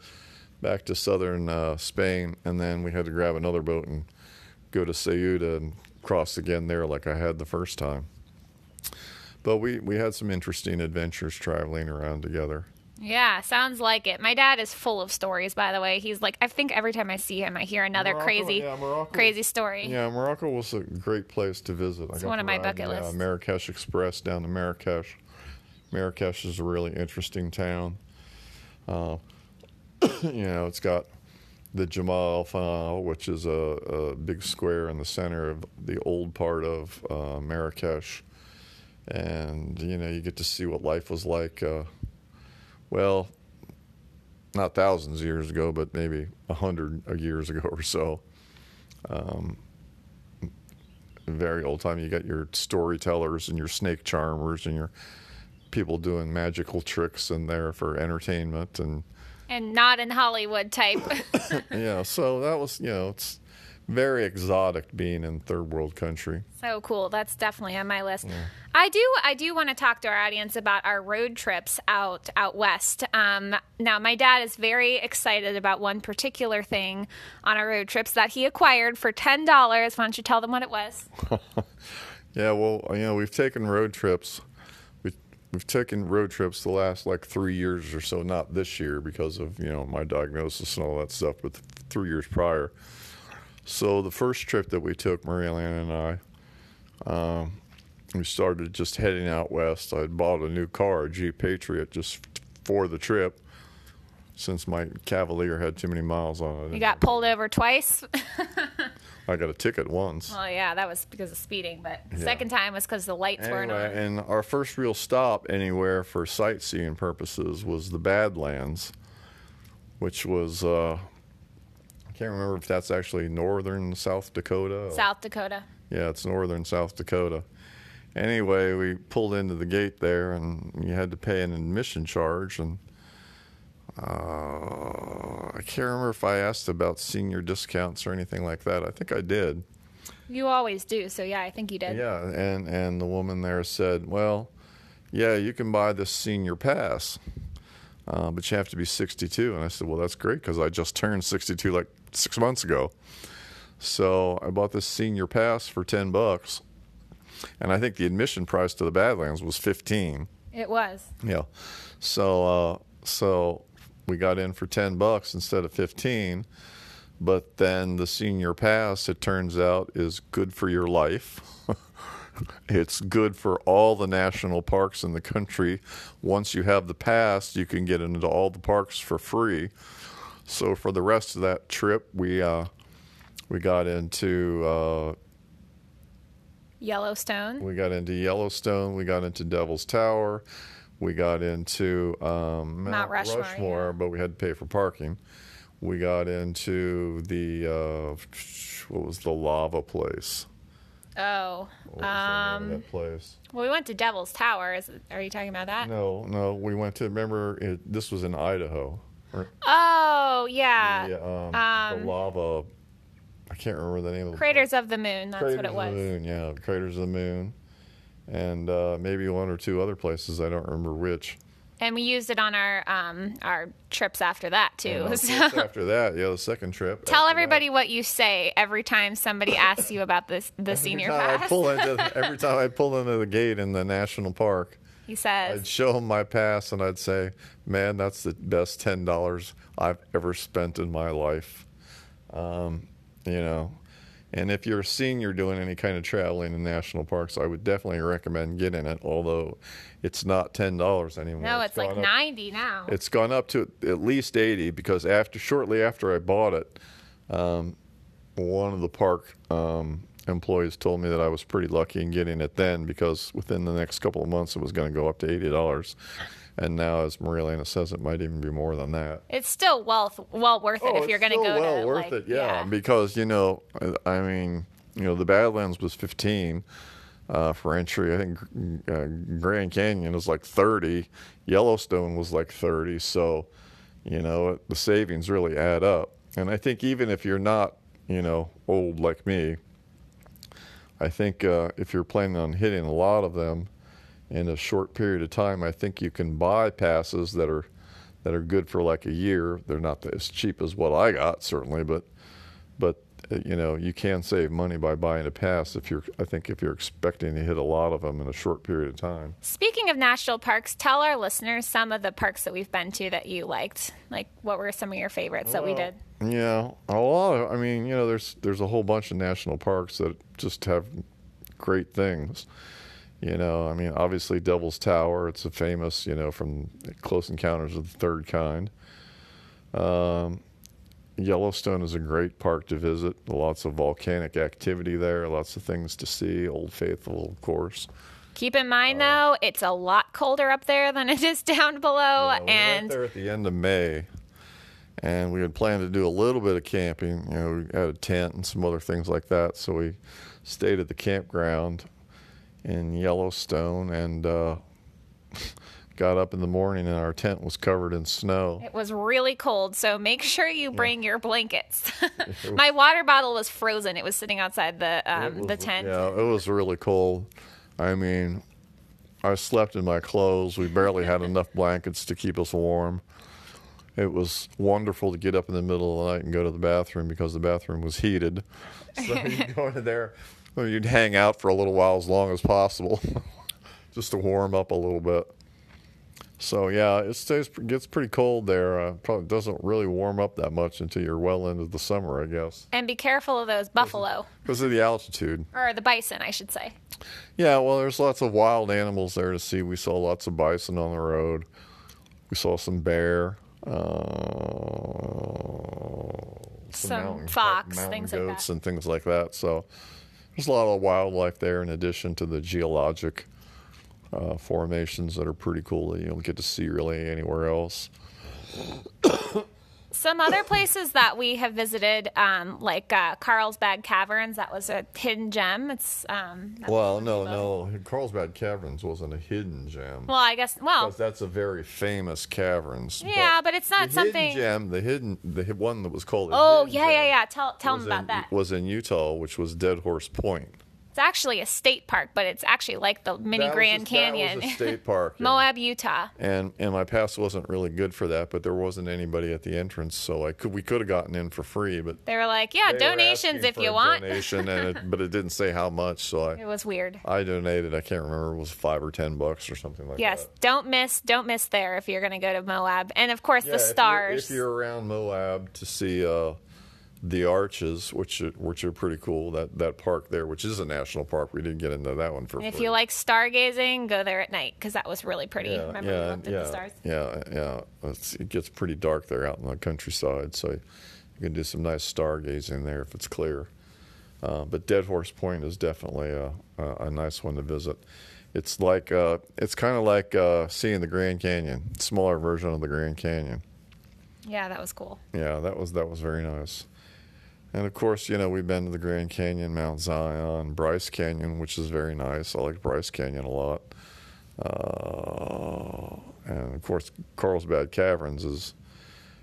back to southern uh, Spain, and then we had to grab another boat and go to Ceuta and cross again there, like I had the first time. But we we had some interesting adventures traveling around together. Yeah, sounds like it. My dad is full of stories, by the way. He's like, I think every time I see him, I hear another Morocco, crazy, yeah, Morocco. crazy story. Yeah, Morocco was a great place to visit. It's got one to of my bucket the, uh, lists. Marrakesh Express down to Marrakesh. Marrakesh is a really interesting town. Uh, you know, it's got the Jamal Fana, which is a, a big square in the center of the old part of uh, Marrakesh. And, you know, you get to see what life was like, uh, well, not thousands of years ago, but maybe a hundred years ago or so. Um, very old time. You got your storytellers and your snake charmers and your people doing magical tricks in there for entertainment and And not in Hollywood type. yeah. So that was you know it's very exotic being in third world country. so cool. That's definitely on my list. I do. I do want to talk to our audience about our road trips out out west. Um, now, my dad is very excited about one particular thing on our road trips that he acquired for ten dollars. Why don't you tell them what it was? Yeah. Well, you know we've taken road trips. We we've taken road trips the last like three years or so. Not this year because of you know my diagnosis and all that stuff, but th- three years prior. So the first trip that we took, Marianne and I, um, we started just heading out west. I bought a new car, a Jeep Patriot, just for the trip, since my Cavalier had too many miles on it. You got pulled over twice. I got a ticket once. well, yeah, that was because of speeding, but the Yeah. second time was because the lights weren't Anyway, on. and our first real stop anywhere for sightseeing purposes was the Badlands, which was uh, can't remember if that's actually northern South Dakota. or- South Dakota. Yeah, it's northern South Dakota. Anyway, we pulled into the gate there, and you had to pay an admission charge. And uh, I can't remember if I asked about senior discounts or anything like that. I think I did. You always do, so yeah, I think you did. Yeah, and and the woman there said, "Well, yeah, you can buy this senior pass, uh, but you have to be 62." And I said, "Well, that's great because I just turned 62 like six months ago." So I bought this senior pass for 10 bucks, and I think the admission price to the Badlands was 15. It was. Yeah, so uh, so we got in for 10 bucks instead of 15. But then the senior pass, it turns out, is good for your life. it's good for all the national parks in the country. Once you have the pass, you can get into all the parks for free. So for the rest of that trip, we uh, we got into uh, Yellowstone. we got into Yellowstone. We got into Devil's Tower. We got into um, Mount, Rushmore, yeah. but we had to pay for parking. We got into the uh, what was the lava place? Oh. Um, that place? well, we went to Devil's Tower. Is, are you talking about that? No, no. We went to remember it, this was in Idaho. Oh, yeah. the, um, um, the lava. I can't remember the name of the Craters of the Moon. That's Craters what it was. of the Moon. Yeah, Craters of the Moon, and uh, maybe one or two other places. I don't remember which. And we used it on our um, our trips after that too. So after that, yeah, the second trip. tell everybody that. what you say every time somebody asks you about this the senior every I pass. pull into every time I pull into the gate in the national park, He says, I'd show him my pass and I'd say, "Man, that's the best ten dollars I've ever spent in my life." Um, you know, and if you're a senior doing any kind of traveling in national parks, I would definitely recommend getting it. Although it's not ten dollars anymore. "No, it's like gone up- ninety now." It's gone up to at least eighty because after shortly after I bought it, um, one of the park um, employees told me that I was pretty lucky in getting it then because within the next couple of months it was going to go up to eighty dollars, and now as Marielena says, it might even be more than that. It's still well well worth it Oh, if you're going to go well to worth like, it, yeah, Because you know, I- mean, you know, the Badlands was fifteen uh, for entry. I think uh, Grand Canyon was like thirty. Yellowstone was like thirty. So, you know, the savings really add up. And I think even if you're not, you know, old like me, I think uh, if you're planning on hitting a lot of them in a short period of time, I think you can buy passes that are that are good for like a year. They're not as cheap as what I got certainly, but but you know you can save money by buying a pass if you're I think if you're expecting to hit a lot of them in a short period of time. Speaking of national parks, tell our listeners some of the parks that we've been to that you liked. Like, what were some of your favorites that we did? Yeah, a lot of. I mean, you know, there's there's a whole bunch of national parks that just have great things. You know, I mean, obviously Devil's Tower. It's a famous, you know, from Close Encounters of the Third Kind. Um, Yellowstone is a great park to visit. Lots of volcanic activity there. Lots of things to see. Old Faithful, of course. Keep in mind, though, it's a lot colder up there than it is down below, Yeah, we and there at the end of May, and we had planned to do a little bit of camping. You know, we had a tent and some other things like that. So we stayed at the campground in Yellowstone and uh, got up in the morning, and our tent was covered in snow. it was really cold. So make sure you bring your blankets. My water bottle was frozen. It was sitting outside the um, the tent. Yeah, it was really cold. I mean, I slept in my clothes. We barely had enough blankets to keep us warm. It was wonderful to get up in the middle of the night and go to the bathroom because the bathroom was heated. So you'd go in there, you'd hang out for a little while as long as possible, just to warm up a little bit. So yeah, it stays gets pretty cold there. Uh, probably doesn't really warm up that much until you're well into the summer, I guess, And be careful of those buffalo because of the altitude. or the bison, I should say. Yeah, well, there's lots of wild animals there to see. We saw lots of bison on the road. We saw some bear, uh, Some mountain- fox, mountain things like goats, that. and things like that. So there's a lot of wildlife there, in addition to the geologic uh, formations that are pretty cool that you don't get to see really anywhere else. Some other places that we have visited, um, like uh, Carlsbad Caverns, that was a hidden gem. It's um, Well, no, no, Carlsbad Caverns wasn't a hidden gem. well, I guess well, because that's a very famous caverns. yeah, but it's not the something. hidden gem, the hidden, the one that was called. Oh hidden yeah, yeah, gem yeah. Tell tell them about in, that. Was in Utah, which was Dead Horse Point. It's actually a state park, but it's actually like the mini That was Grand a- Canyon. That was a state park. yeah. Moab, Utah. And and my pass wasn't really good for that, but there wasn't anybody at the entrance, so I could we could have gotten in for free, but They were like, yeah, donations if you want. Donation, and it, but it didn't say how much, so I It was weird. I donated. I can't remember it was five or ten bucks or something like Yes, that. Yes, don't miss, don't miss there if you're going to go to Moab, and of course Yeah, the if you're- stars. If you're, around Moab to see uh, the arches, which are, which are pretty cool, that that park there, which is a national park, we didn't get into that one for And if free. you like stargazing, go there at night because that was really pretty. yeah, Remember yeah, we looked at the stars? yeah, yeah. It's, it gets pretty dark there out in the countryside, so you can do some nice stargazing there if it's clear. Uh, but Dead Horse Point is definitely a, a, a nice one to visit. It's like uh, it's kind of like uh, seeing the Grand Canyon, smaller version of the Grand Canyon. Yeah, that was cool. Yeah, that was that was very nice. And of course, you know, we've been to the Grand Canyon, Mount Zion, Bryce Canyon, which is very nice. I like Bryce Canyon a lot. Uh, and of course, Carlsbad Caverns is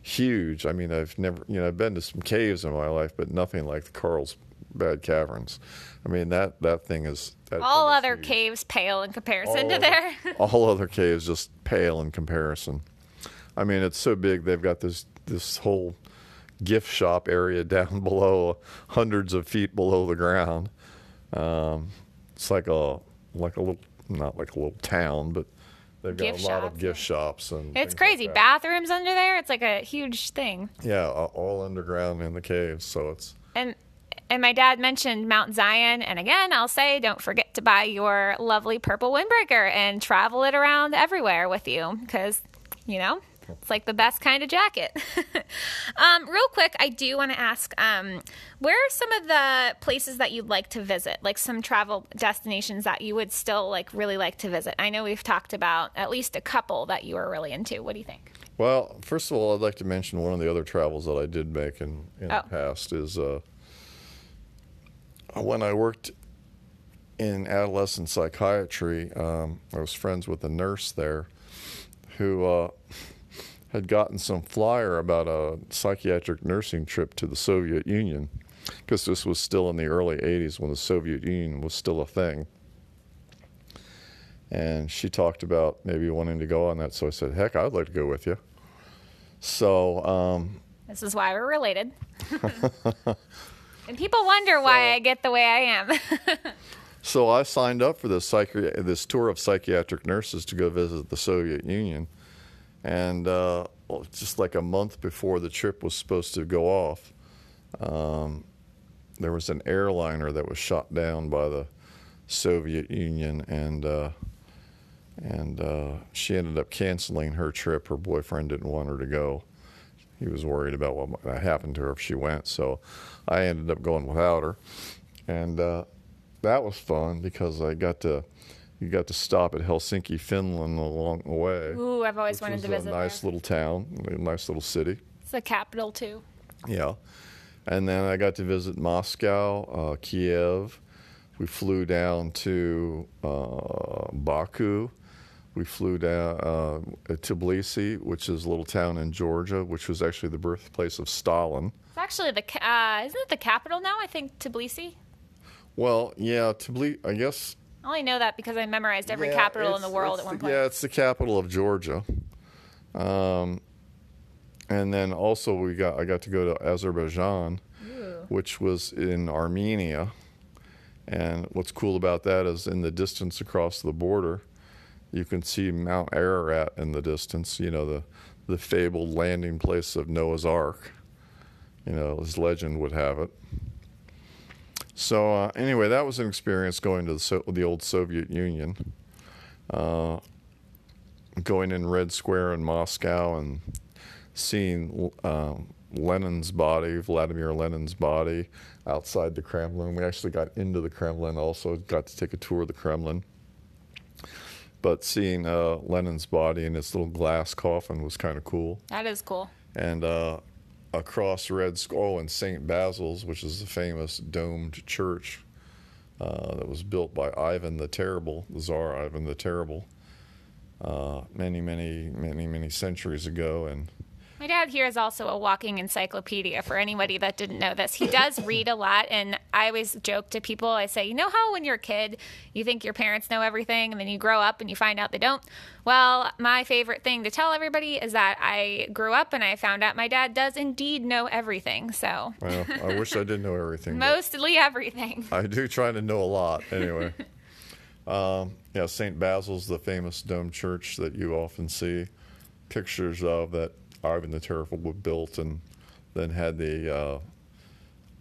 huge. I mean, I've never, you know, I've been to some caves in my life, but nothing like the Carlsbad Caverns. I mean, that that thing is that All thing other caves pale in comparison All to there. all other caves just pale in comparison. I mean, it's so big. They've got this this whole gift shop area down below, hundreds of feet below the ground. Um, it's like a like a little not like a little town, but they've got Gift a lot shops, of gift shops and. it's things like crazy. Bathrooms under there. It's like a huge thing. Yeah, all underground in the caves. So it's And and my dad mentioned Mount Zion, and again, I'll say, don't forget to buy your lovely purple windbreaker and travel it around everywhere with you, because you know it's like the best kind of jacket. um, real quick, I do want to ask, um, where are some of the places that you'd like to visit, like some travel destinations that you would still like really like to visit? I know we've talked about at least a couple that you are really into. What do you think? Well, first of all, I'd like to mention one of the other travels that I did make in, in Oh. the past is uh, when I worked in adolescent psychiatry. Um, I was friends with a nurse there who uh, had gotten some flyer about a psychiatric nursing trip to the Soviet Union because this was still in the early 80s when the Soviet Union was still a thing. And she talked about maybe wanting to go on that. So I said, heck, I'd like to go with you. So um, This is why we're related. and people wonder why I get the way I am. So I signed up for this psychi- this tour of psychiatric nurses to go visit the Soviet Union, and uh, just like a month before the trip was supposed to go off, um, there was an airliner that was shot down by the Soviet Union, and uh, and uh, she ended up canceling her trip. Her boyfriend didn't want her to go. He was worried about what might happen to her if she went, so I ended up going without her, and uh, that was fun because I got to you got to stop at Helsinki, Finland along the way. Ooh, I've always wanted to visit It's a nice there. little town, a nice little city. It's the capital too. Yeah. And then I got to visit Moscow, uh, Kiev. We flew down to uh, Baku. We flew down uh, Tbilisi, which is a little town in Georgia, which was actually the birthplace of Stalin. It's actually the uh, isn't it the capital now? I think Tbilisi. Well, yeah, Tbilisi, I guess. I only know that because I memorized every yeah, capital in the world at one the- point. Yeah, it's the capital of Georgia. Um, and then also we got I got to go to Azerbaijan, which was in Armenia. And what's cool about that is in the distance across the border, you can see Mount Ararat in the distance. You know the the fabled landing place of Noah's Ark. You know, as legend would have it. So uh, anyway, that was an experience going to the, so- the old Soviet Union, uh, going in Red Square in Moscow and seeing uh, Lenin's body, Vladimir Lenin's body, outside the Kremlin. We actually got into the Kremlin, also got to take a tour of the Kremlin. But seeing uh, Lenin's body in his little glass coffin was kind of cool That is cool. and uh, across Red Square in St. Basil's, which is the famous domed church uh, that was built by Ivan the Terrible, the Tsar Ivan the Terrible, uh, many, many, many, many centuries ago. And My dad here is also a walking encyclopedia for anybody that didn't know this. He does read a lot, and I always joke to people I say, You know how when you're a kid, you think your parents know everything, and then you grow up and you find out they don't? Well, my favorite thing to tell everybody is that I grew up and I found out my dad does indeed know everything. So, well, I wish I didn't know everything. mostly everything. I do try to know a lot anyway. um, yeah, St. Basil's, the famous dome church that you often see pictures of that Ivan the were built and then had the uh,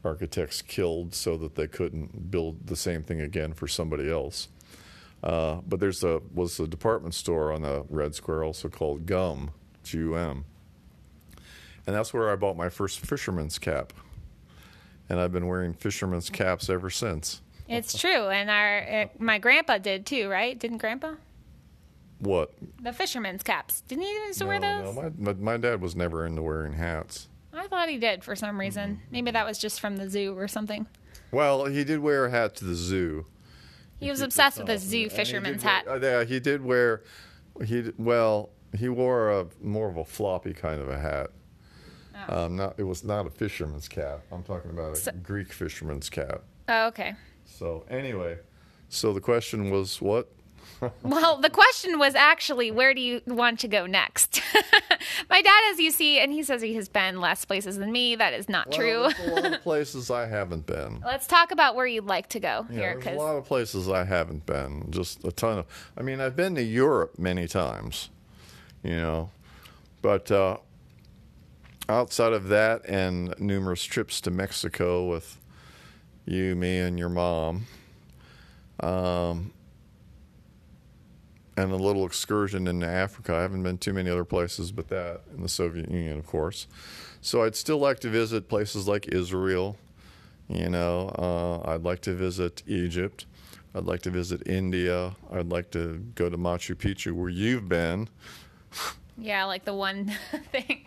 architects killed so that they couldn't build the same thing again for somebody else. Uh, but there's a was a department store on the Red Square also called Gum, G U M, and that's where I bought my first fisherman's cap and I've been wearing fisherman's caps ever since. It's true. And our uh, my grandpa did too, right? Didn't grandpa? What? The fisherman's caps. Didn't he used to wear No, those? no, my, my, my dad was never into wearing hats. I thought he did for some reason. Mm-hmm. Maybe that was just from the zoo or something. Well, he did wear a hat to the zoo. He was obsessed with a zoo And he fisherman's did hat. uh, yeah, he did wear. He d- well, he wore a more of a floppy kind of a hat. Oh. Um, not it was not a fisherman's cap. I'm talking about a Greek fisherman's cap. Oh, okay. So anyway, so the question was what? Well, the question was actually, where do you want to go next? My dad, as you see, and he says he has been less places than me. That is not true. Well, there's a lot of places I haven't been. Let's talk about where you'd like to go Yeah, here, there's a lot of places I haven't been. Just a ton of. I mean, I've been to Europe many times, you know, but uh, outside of that and numerous trips to Mexico with you, me, and your mom, um, and a little excursion into Africa. I haven't been too many other places but that in the Soviet Union, of course. So I'd still like to visit places like Israel. You know, uh, I'd like to visit Egypt. I'd like to visit India. I'd like to go to Machu Picchu, where you've been. yeah, like the one thing.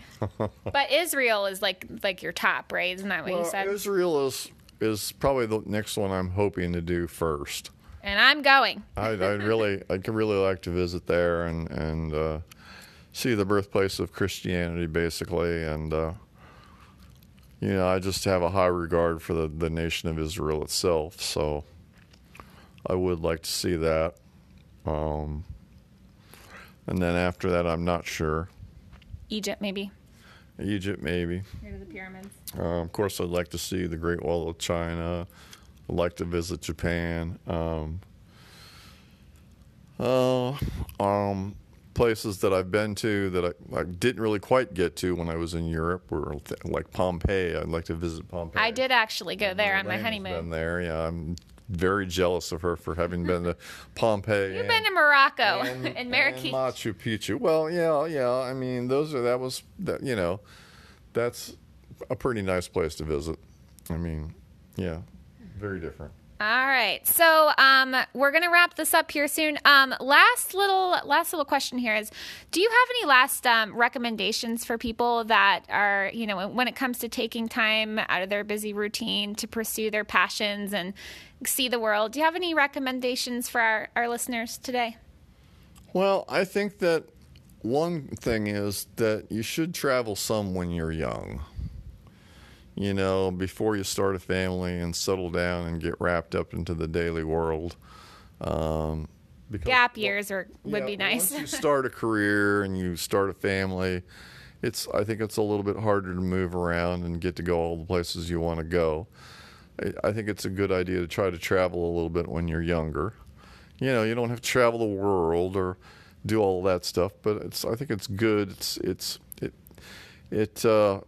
but Israel is like like your top, right? Isn't that what you Well, said? Israel is is probably the next one I'm hoping to do first. And I'm going. I'd, I'd really, I'd really like to visit there and and uh, see the birthplace of Christianity, basically, and uh, you know, I just have a high regard for the the nation of Israel itself, so I would like to see that. Um, and then after that, I'm not sure. Egypt, maybe. Egypt, maybe. To the pyramids. Uh, of course, I'd like to see the Great Wall of China. I'd like to visit Japan. Um, uh, um, places that I've been to that I, I didn't really quite get to when I was in Europe were th- like Pompeii. I'd like to visit Pompeii. I did actually go there on my honeymoon. Been there, yeah. I'm very jealous of her for having been to Pompeii. You've and- been to Morocco and, and, and Marrakech. Machu Picchu. Well, yeah, yeah. I mean, those are that was that you know, that's a pretty nice place to visit. I mean, yeah, very different. All right, so um, we're gonna wrap this up here soon. Um, last little, last little question here is: Do you have any last um, recommendations for people that are, you know, when it comes to taking time out of their busy routine to pursue their passions and see the world? Do you have any recommendations for our, our listeners today? Well, I think that one thing is that you should travel some when you're young. You know, before you start a family and settle down and get wrapped up into the daily world. Um, because Gap years are would Yeah, be nice. Once you start a career and you start a family, it's I think it's a little bit harder to move around and get to go all the places you want to go. I, I think it's a good idea to try to travel a little bit when you're younger. You know, you don't have to travel the world or do all that stuff, but it's I think it's good. It's it's it it uh,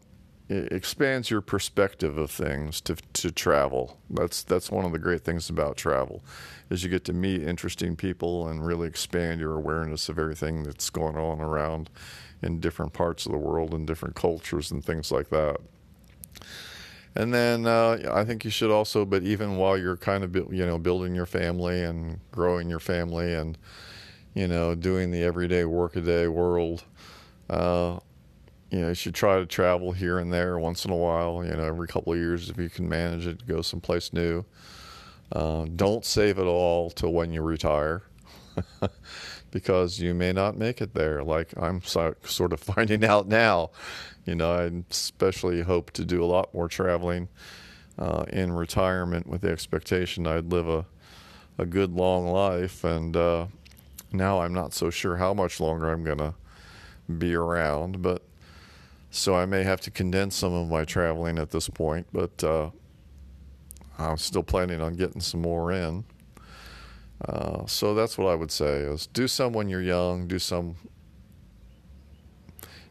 it expands your perspective of things to to travel. That's that's one of the great things about travel, is you get to meet interesting people and really expand your awareness of everything that's going on around in different parts of the world and different cultures and things like that. And then uh, I think you should also, but even while you're kind of you know building your family and growing your family and you know doing the everyday workaday world. Uh, you know, you should try to travel here and there once in a while, you know, every couple of years if you can manage it, go someplace new. Uh, don't save it all till when you retire because you may not make it there, like I'm so, sort of finding out now. You know, I especially hope to do a lot more traveling uh, in retirement with the expectation I'd live a, a good long life. And uh, now I'm not so sure how much longer I'm going to be around, but so I may have to condense some of my traveling at this point, but uh, I'm still planning on getting some more in. Uh, so that's what I would say: is do some when you're young, do some,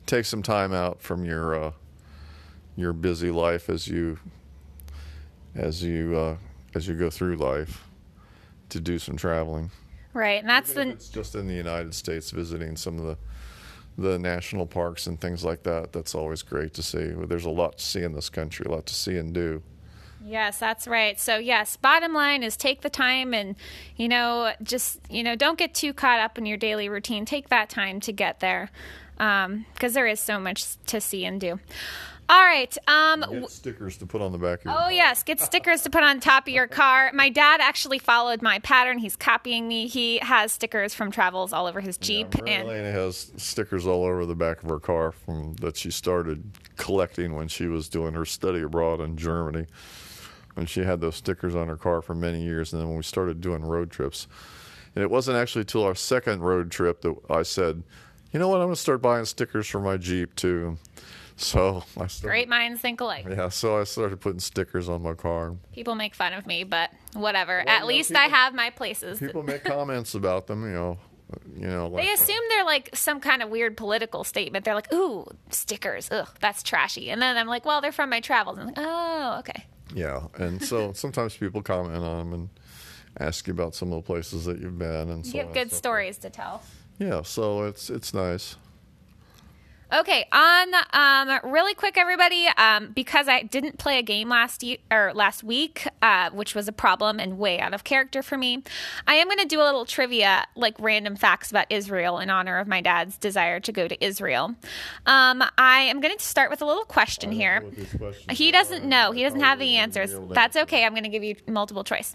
take some time out from your uh, your busy life as you as you uh, as you go through life to do some traveling. Right, and that's Even the it's just in the United States, visiting some of the the national parks and things like that. That's always great to see. There's a lot to see in this country, a lot to see and do. Yes, that's right. So, yes, bottom line is take the time and, you know, just, you know, don't get too caught up in your daily routine. Take that time to get there um, because there is so much to see and do. All right. Um, Get stickers to put on the back of your Oh yes, get stickers to put on top of your car. My dad actually followed my pattern. He's copying me. He has stickers from travels all over his Jeep Yeah, and Elena has stickers all over the back of her car from that she started collecting when she was doing her study abroad in Germany. And she had those stickers on her car for many years. And then when we started doing road trips, and it wasn't actually till our second road trip that I said, you know what, I'm going to start buying stickers for my Jeep too. So I started, great minds think alike. Yeah, so I started putting stickers on my car. People make fun of me, but whatever. Well, At no, least I have my places. People make comments about them, you know. You know, like, They assume they're like some kind of weird political statement. They're like, "Ooh, stickers. Ugh, that's trashy." And then I'm like, "Well, they're from my travels." I'm like, "Oh, okay." Yeah, and so sometimes people comment on them and ask you about some of the places that you've been and You so on good and stories to tell. Yeah, so it's it's nice. Okay, on um, really quick, everybody, um, because I didn't play a game last ye- or last week, uh, which was a problem and way out of character for me. I am going to do a little trivia, like random facts about Israel, in honor of my dad's desire to go to Israel. Um, I am going to start with a little question here. He doesn't know. He doesn't have the answers. That's okay. I'm going to give you multiple choice.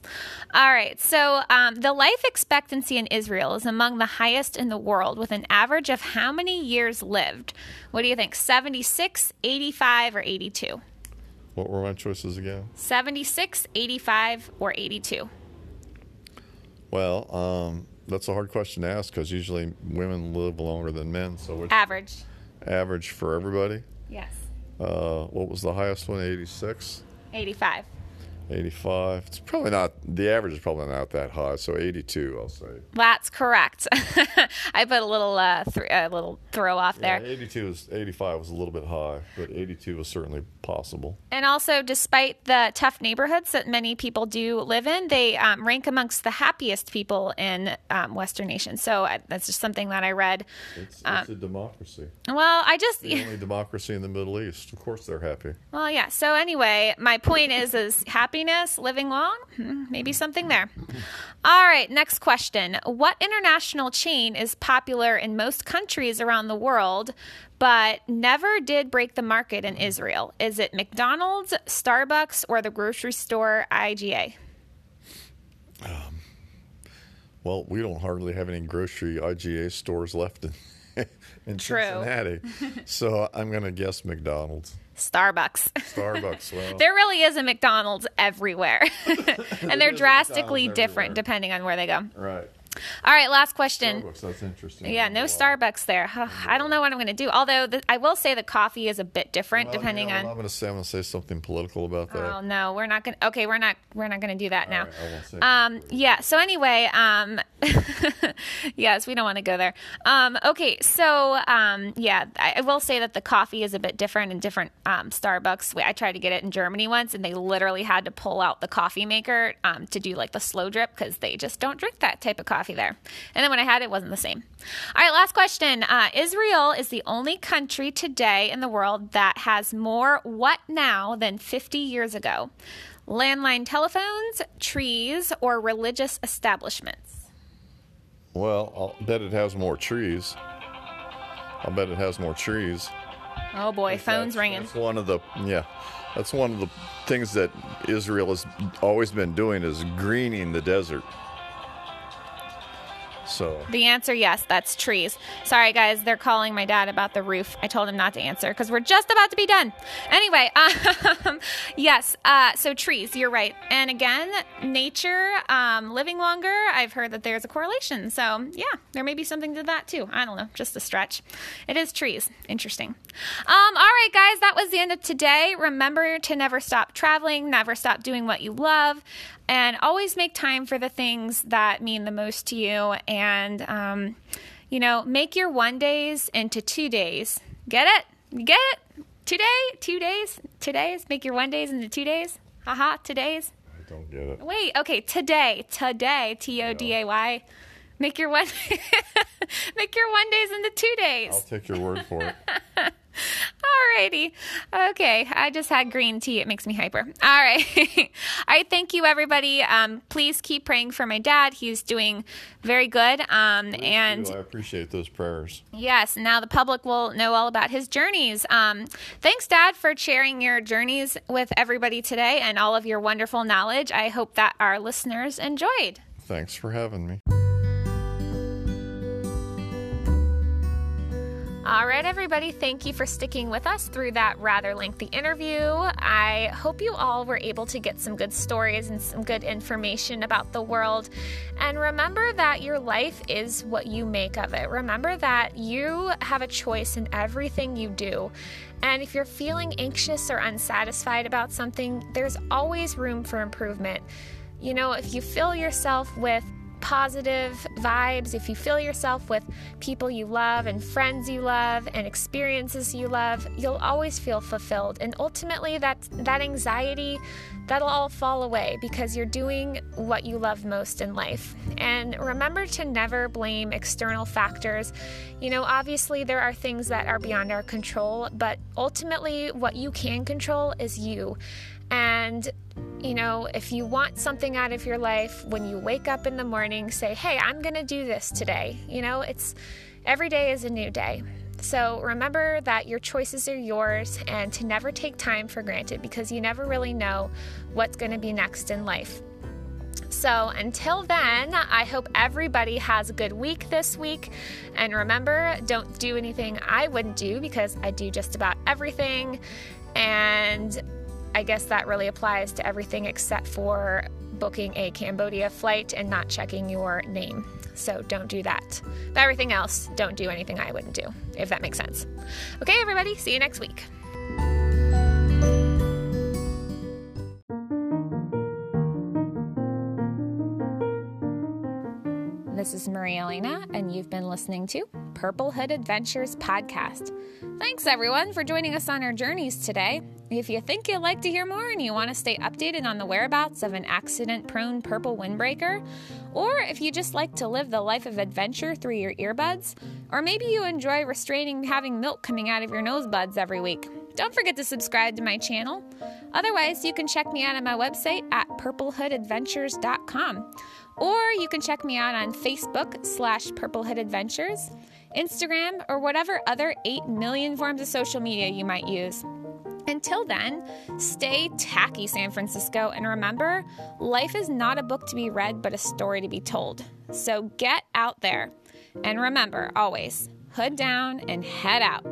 All right. So, um, the life expectancy in Israel is among the highest in the world, with an average of how many years lived? What do you think? 76, 85, or 82? What were my choices again? 76, 85, or 82? Well, um, that's a hard question to ask because usually women live longer than men. So Average. average for everybody? Yes. Uh, what was the highest one? 86? 85. 85. It's probably not, the average is probably not that high. So 82, I'll say. That's correct. I put a little uh, th- a little throw off Yeah, there. 82 is, 85 was a little bit high, but 82 was certainly possible. And also, despite the tough neighborhoods that many people do live in, they um, rank amongst the happiest people in um, Western nations. So uh, that's just something that I read. It's, it's a democracy. Well, I just The only democracy in the Middle East. Of course they're happy. Well, yeah. So anyway, my point is, is happiness, living long, Hmm, maybe something there. All right. Next question: What international chain is popular in most countries around the world, but never did break the market in Israel? Is it McDonald's, Starbucks, or the grocery store IGA? Um, Well, we don't hardly have any grocery IGA stores left in, in True. Cincinnati. so I'm going to guess McDonald's. Starbucks. Starbucks. Well, There really is a McDonald's everywhere, and they're drastically different everywhere. depending on where they go. right. All right, last question. Starbucks, that's interesting. Yeah, no Wow. Starbucks there. Huh, I don't know what I'm going to do. Although the, I will say the coffee is a bit different Well, you depending know, on. I'm going to say I'm going to say something political about that. Oh no, we're not going. to Okay, we're not. We're not going to do that now. All right, won't say Um. Yeah. So anyway. Um. yes, we don't want to go there. Um. Okay. So. Um. Yeah, I, I will say that the coffee is a bit different in different um, Starbucks. I tried to get it in Germany once, and they literally had to pull out the coffee maker um, to do like the slow drip because they just don't drink that type of coffee there. And then when I had it, it wasn't the same. All right. Last question. Uh, Israel is the only country today in the world that has more what now than 50 years ago. Landline telephones, trees, or religious establishments? Well, I'll bet it has more trees. I'll bet it has more trees. Oh boy, phone's That's- ringing. That's one of the yeah. That's one of the things that Israel has always been doing is greening the desert. So The answer, yes, that's trees. Sorry, guys, they're calling my dad about the roof. I told him not to answer because we're just about to be done. Anyway, um, yes, uh, so trees, you're right. And again, nature, um, living longer, I've heard that there's a correlation. So, yeah, there may be something to that too. I don't know, just a stretch. It is trees. Interesting. Um, all right, guys, that was the end of today. Remember to never stop traveling, never stop doing what you love and always make time for the things that mean the most to you. And um, you know make your one days into two days. Get it? Get it? Today? Two days? Two days make your one days into two days? Haha today's? I don't get it. wait okay today. Today t-o-d-a-y make your one make your one days into two days I'll take your word for it. Alrighty. Okay. I just had green tea. It makes me hyper. All right. All right. Thank you, everybody. Um, please keep praying for my dad. He's doing very good. Um, and I appreciate those prayers. yes, now the public will know all about his journeys. Um, thanks, Dad, for sharing your journeys with everybody today and all of your wonderful knowledge. I hope that our listeners enjoyed. Thanks for having me. All right, everybody, thank you for sticking with us through that rather lengthy interview. I hope you all were able to get some good stories and some good information about the world. And remember that your life is what you make of it. Remember that you have a choice in everything you do. And if you're feeling anxious or unsatisfied about something, there's always room for improvement. You know, if you fill yourself with positive vibes, if you fill yourself with people you love and friends you love and experiences you love, you'll always feel fulfilled. And ultimately that that anxiety that'll all fall away because you're doing what you love most in life. And remember to never blame external factors. You know, obviously there are things that are beyond our control, but ultimately what you can control is you. And, you know, if you want something out of your life, when you wake up in the morning, say, hey, I'm going to do this today. You know, it's every day is a new day. So remember that your choices are yours and to never take time for granted because you never really know what's going to be next in life. So until then, I hope everybody has a good week this week. And remember, don't do anything I wouldn't do because I do just about everything. And I guess that really applies to everything except for booking a Cambodia flight and not checking your name. So don't do that. But everything else, don't do anything I wouldn't do, if that makes sense. Okay, everybody, see you next week. This is Maria Elena, and you've been listening to Purple Hood Adventures Podcast. Thanks, everyone, for joining us on our journeys today. If you think you'd like to hear more and you want to stay updated on the whereabouts of an accident prone purple windbreaker, or if you just like to live the life of adventure through your earbuds, or maybe you enjoy restraining having milk coming out of your nose buds every week, don't forget to subscribe to my channel. Otherwise, you can check me out on my website at purplehoodadventures.com. Or you can check me out on Facebook slash Purplehood Adventures, Instagram, or whatever other 8 million forms of social media you might use. Until then, stay tacky, San Francisco, and remember life is not a book to be read, but a story to be told. So get out there. And remember, always, hood down and head out.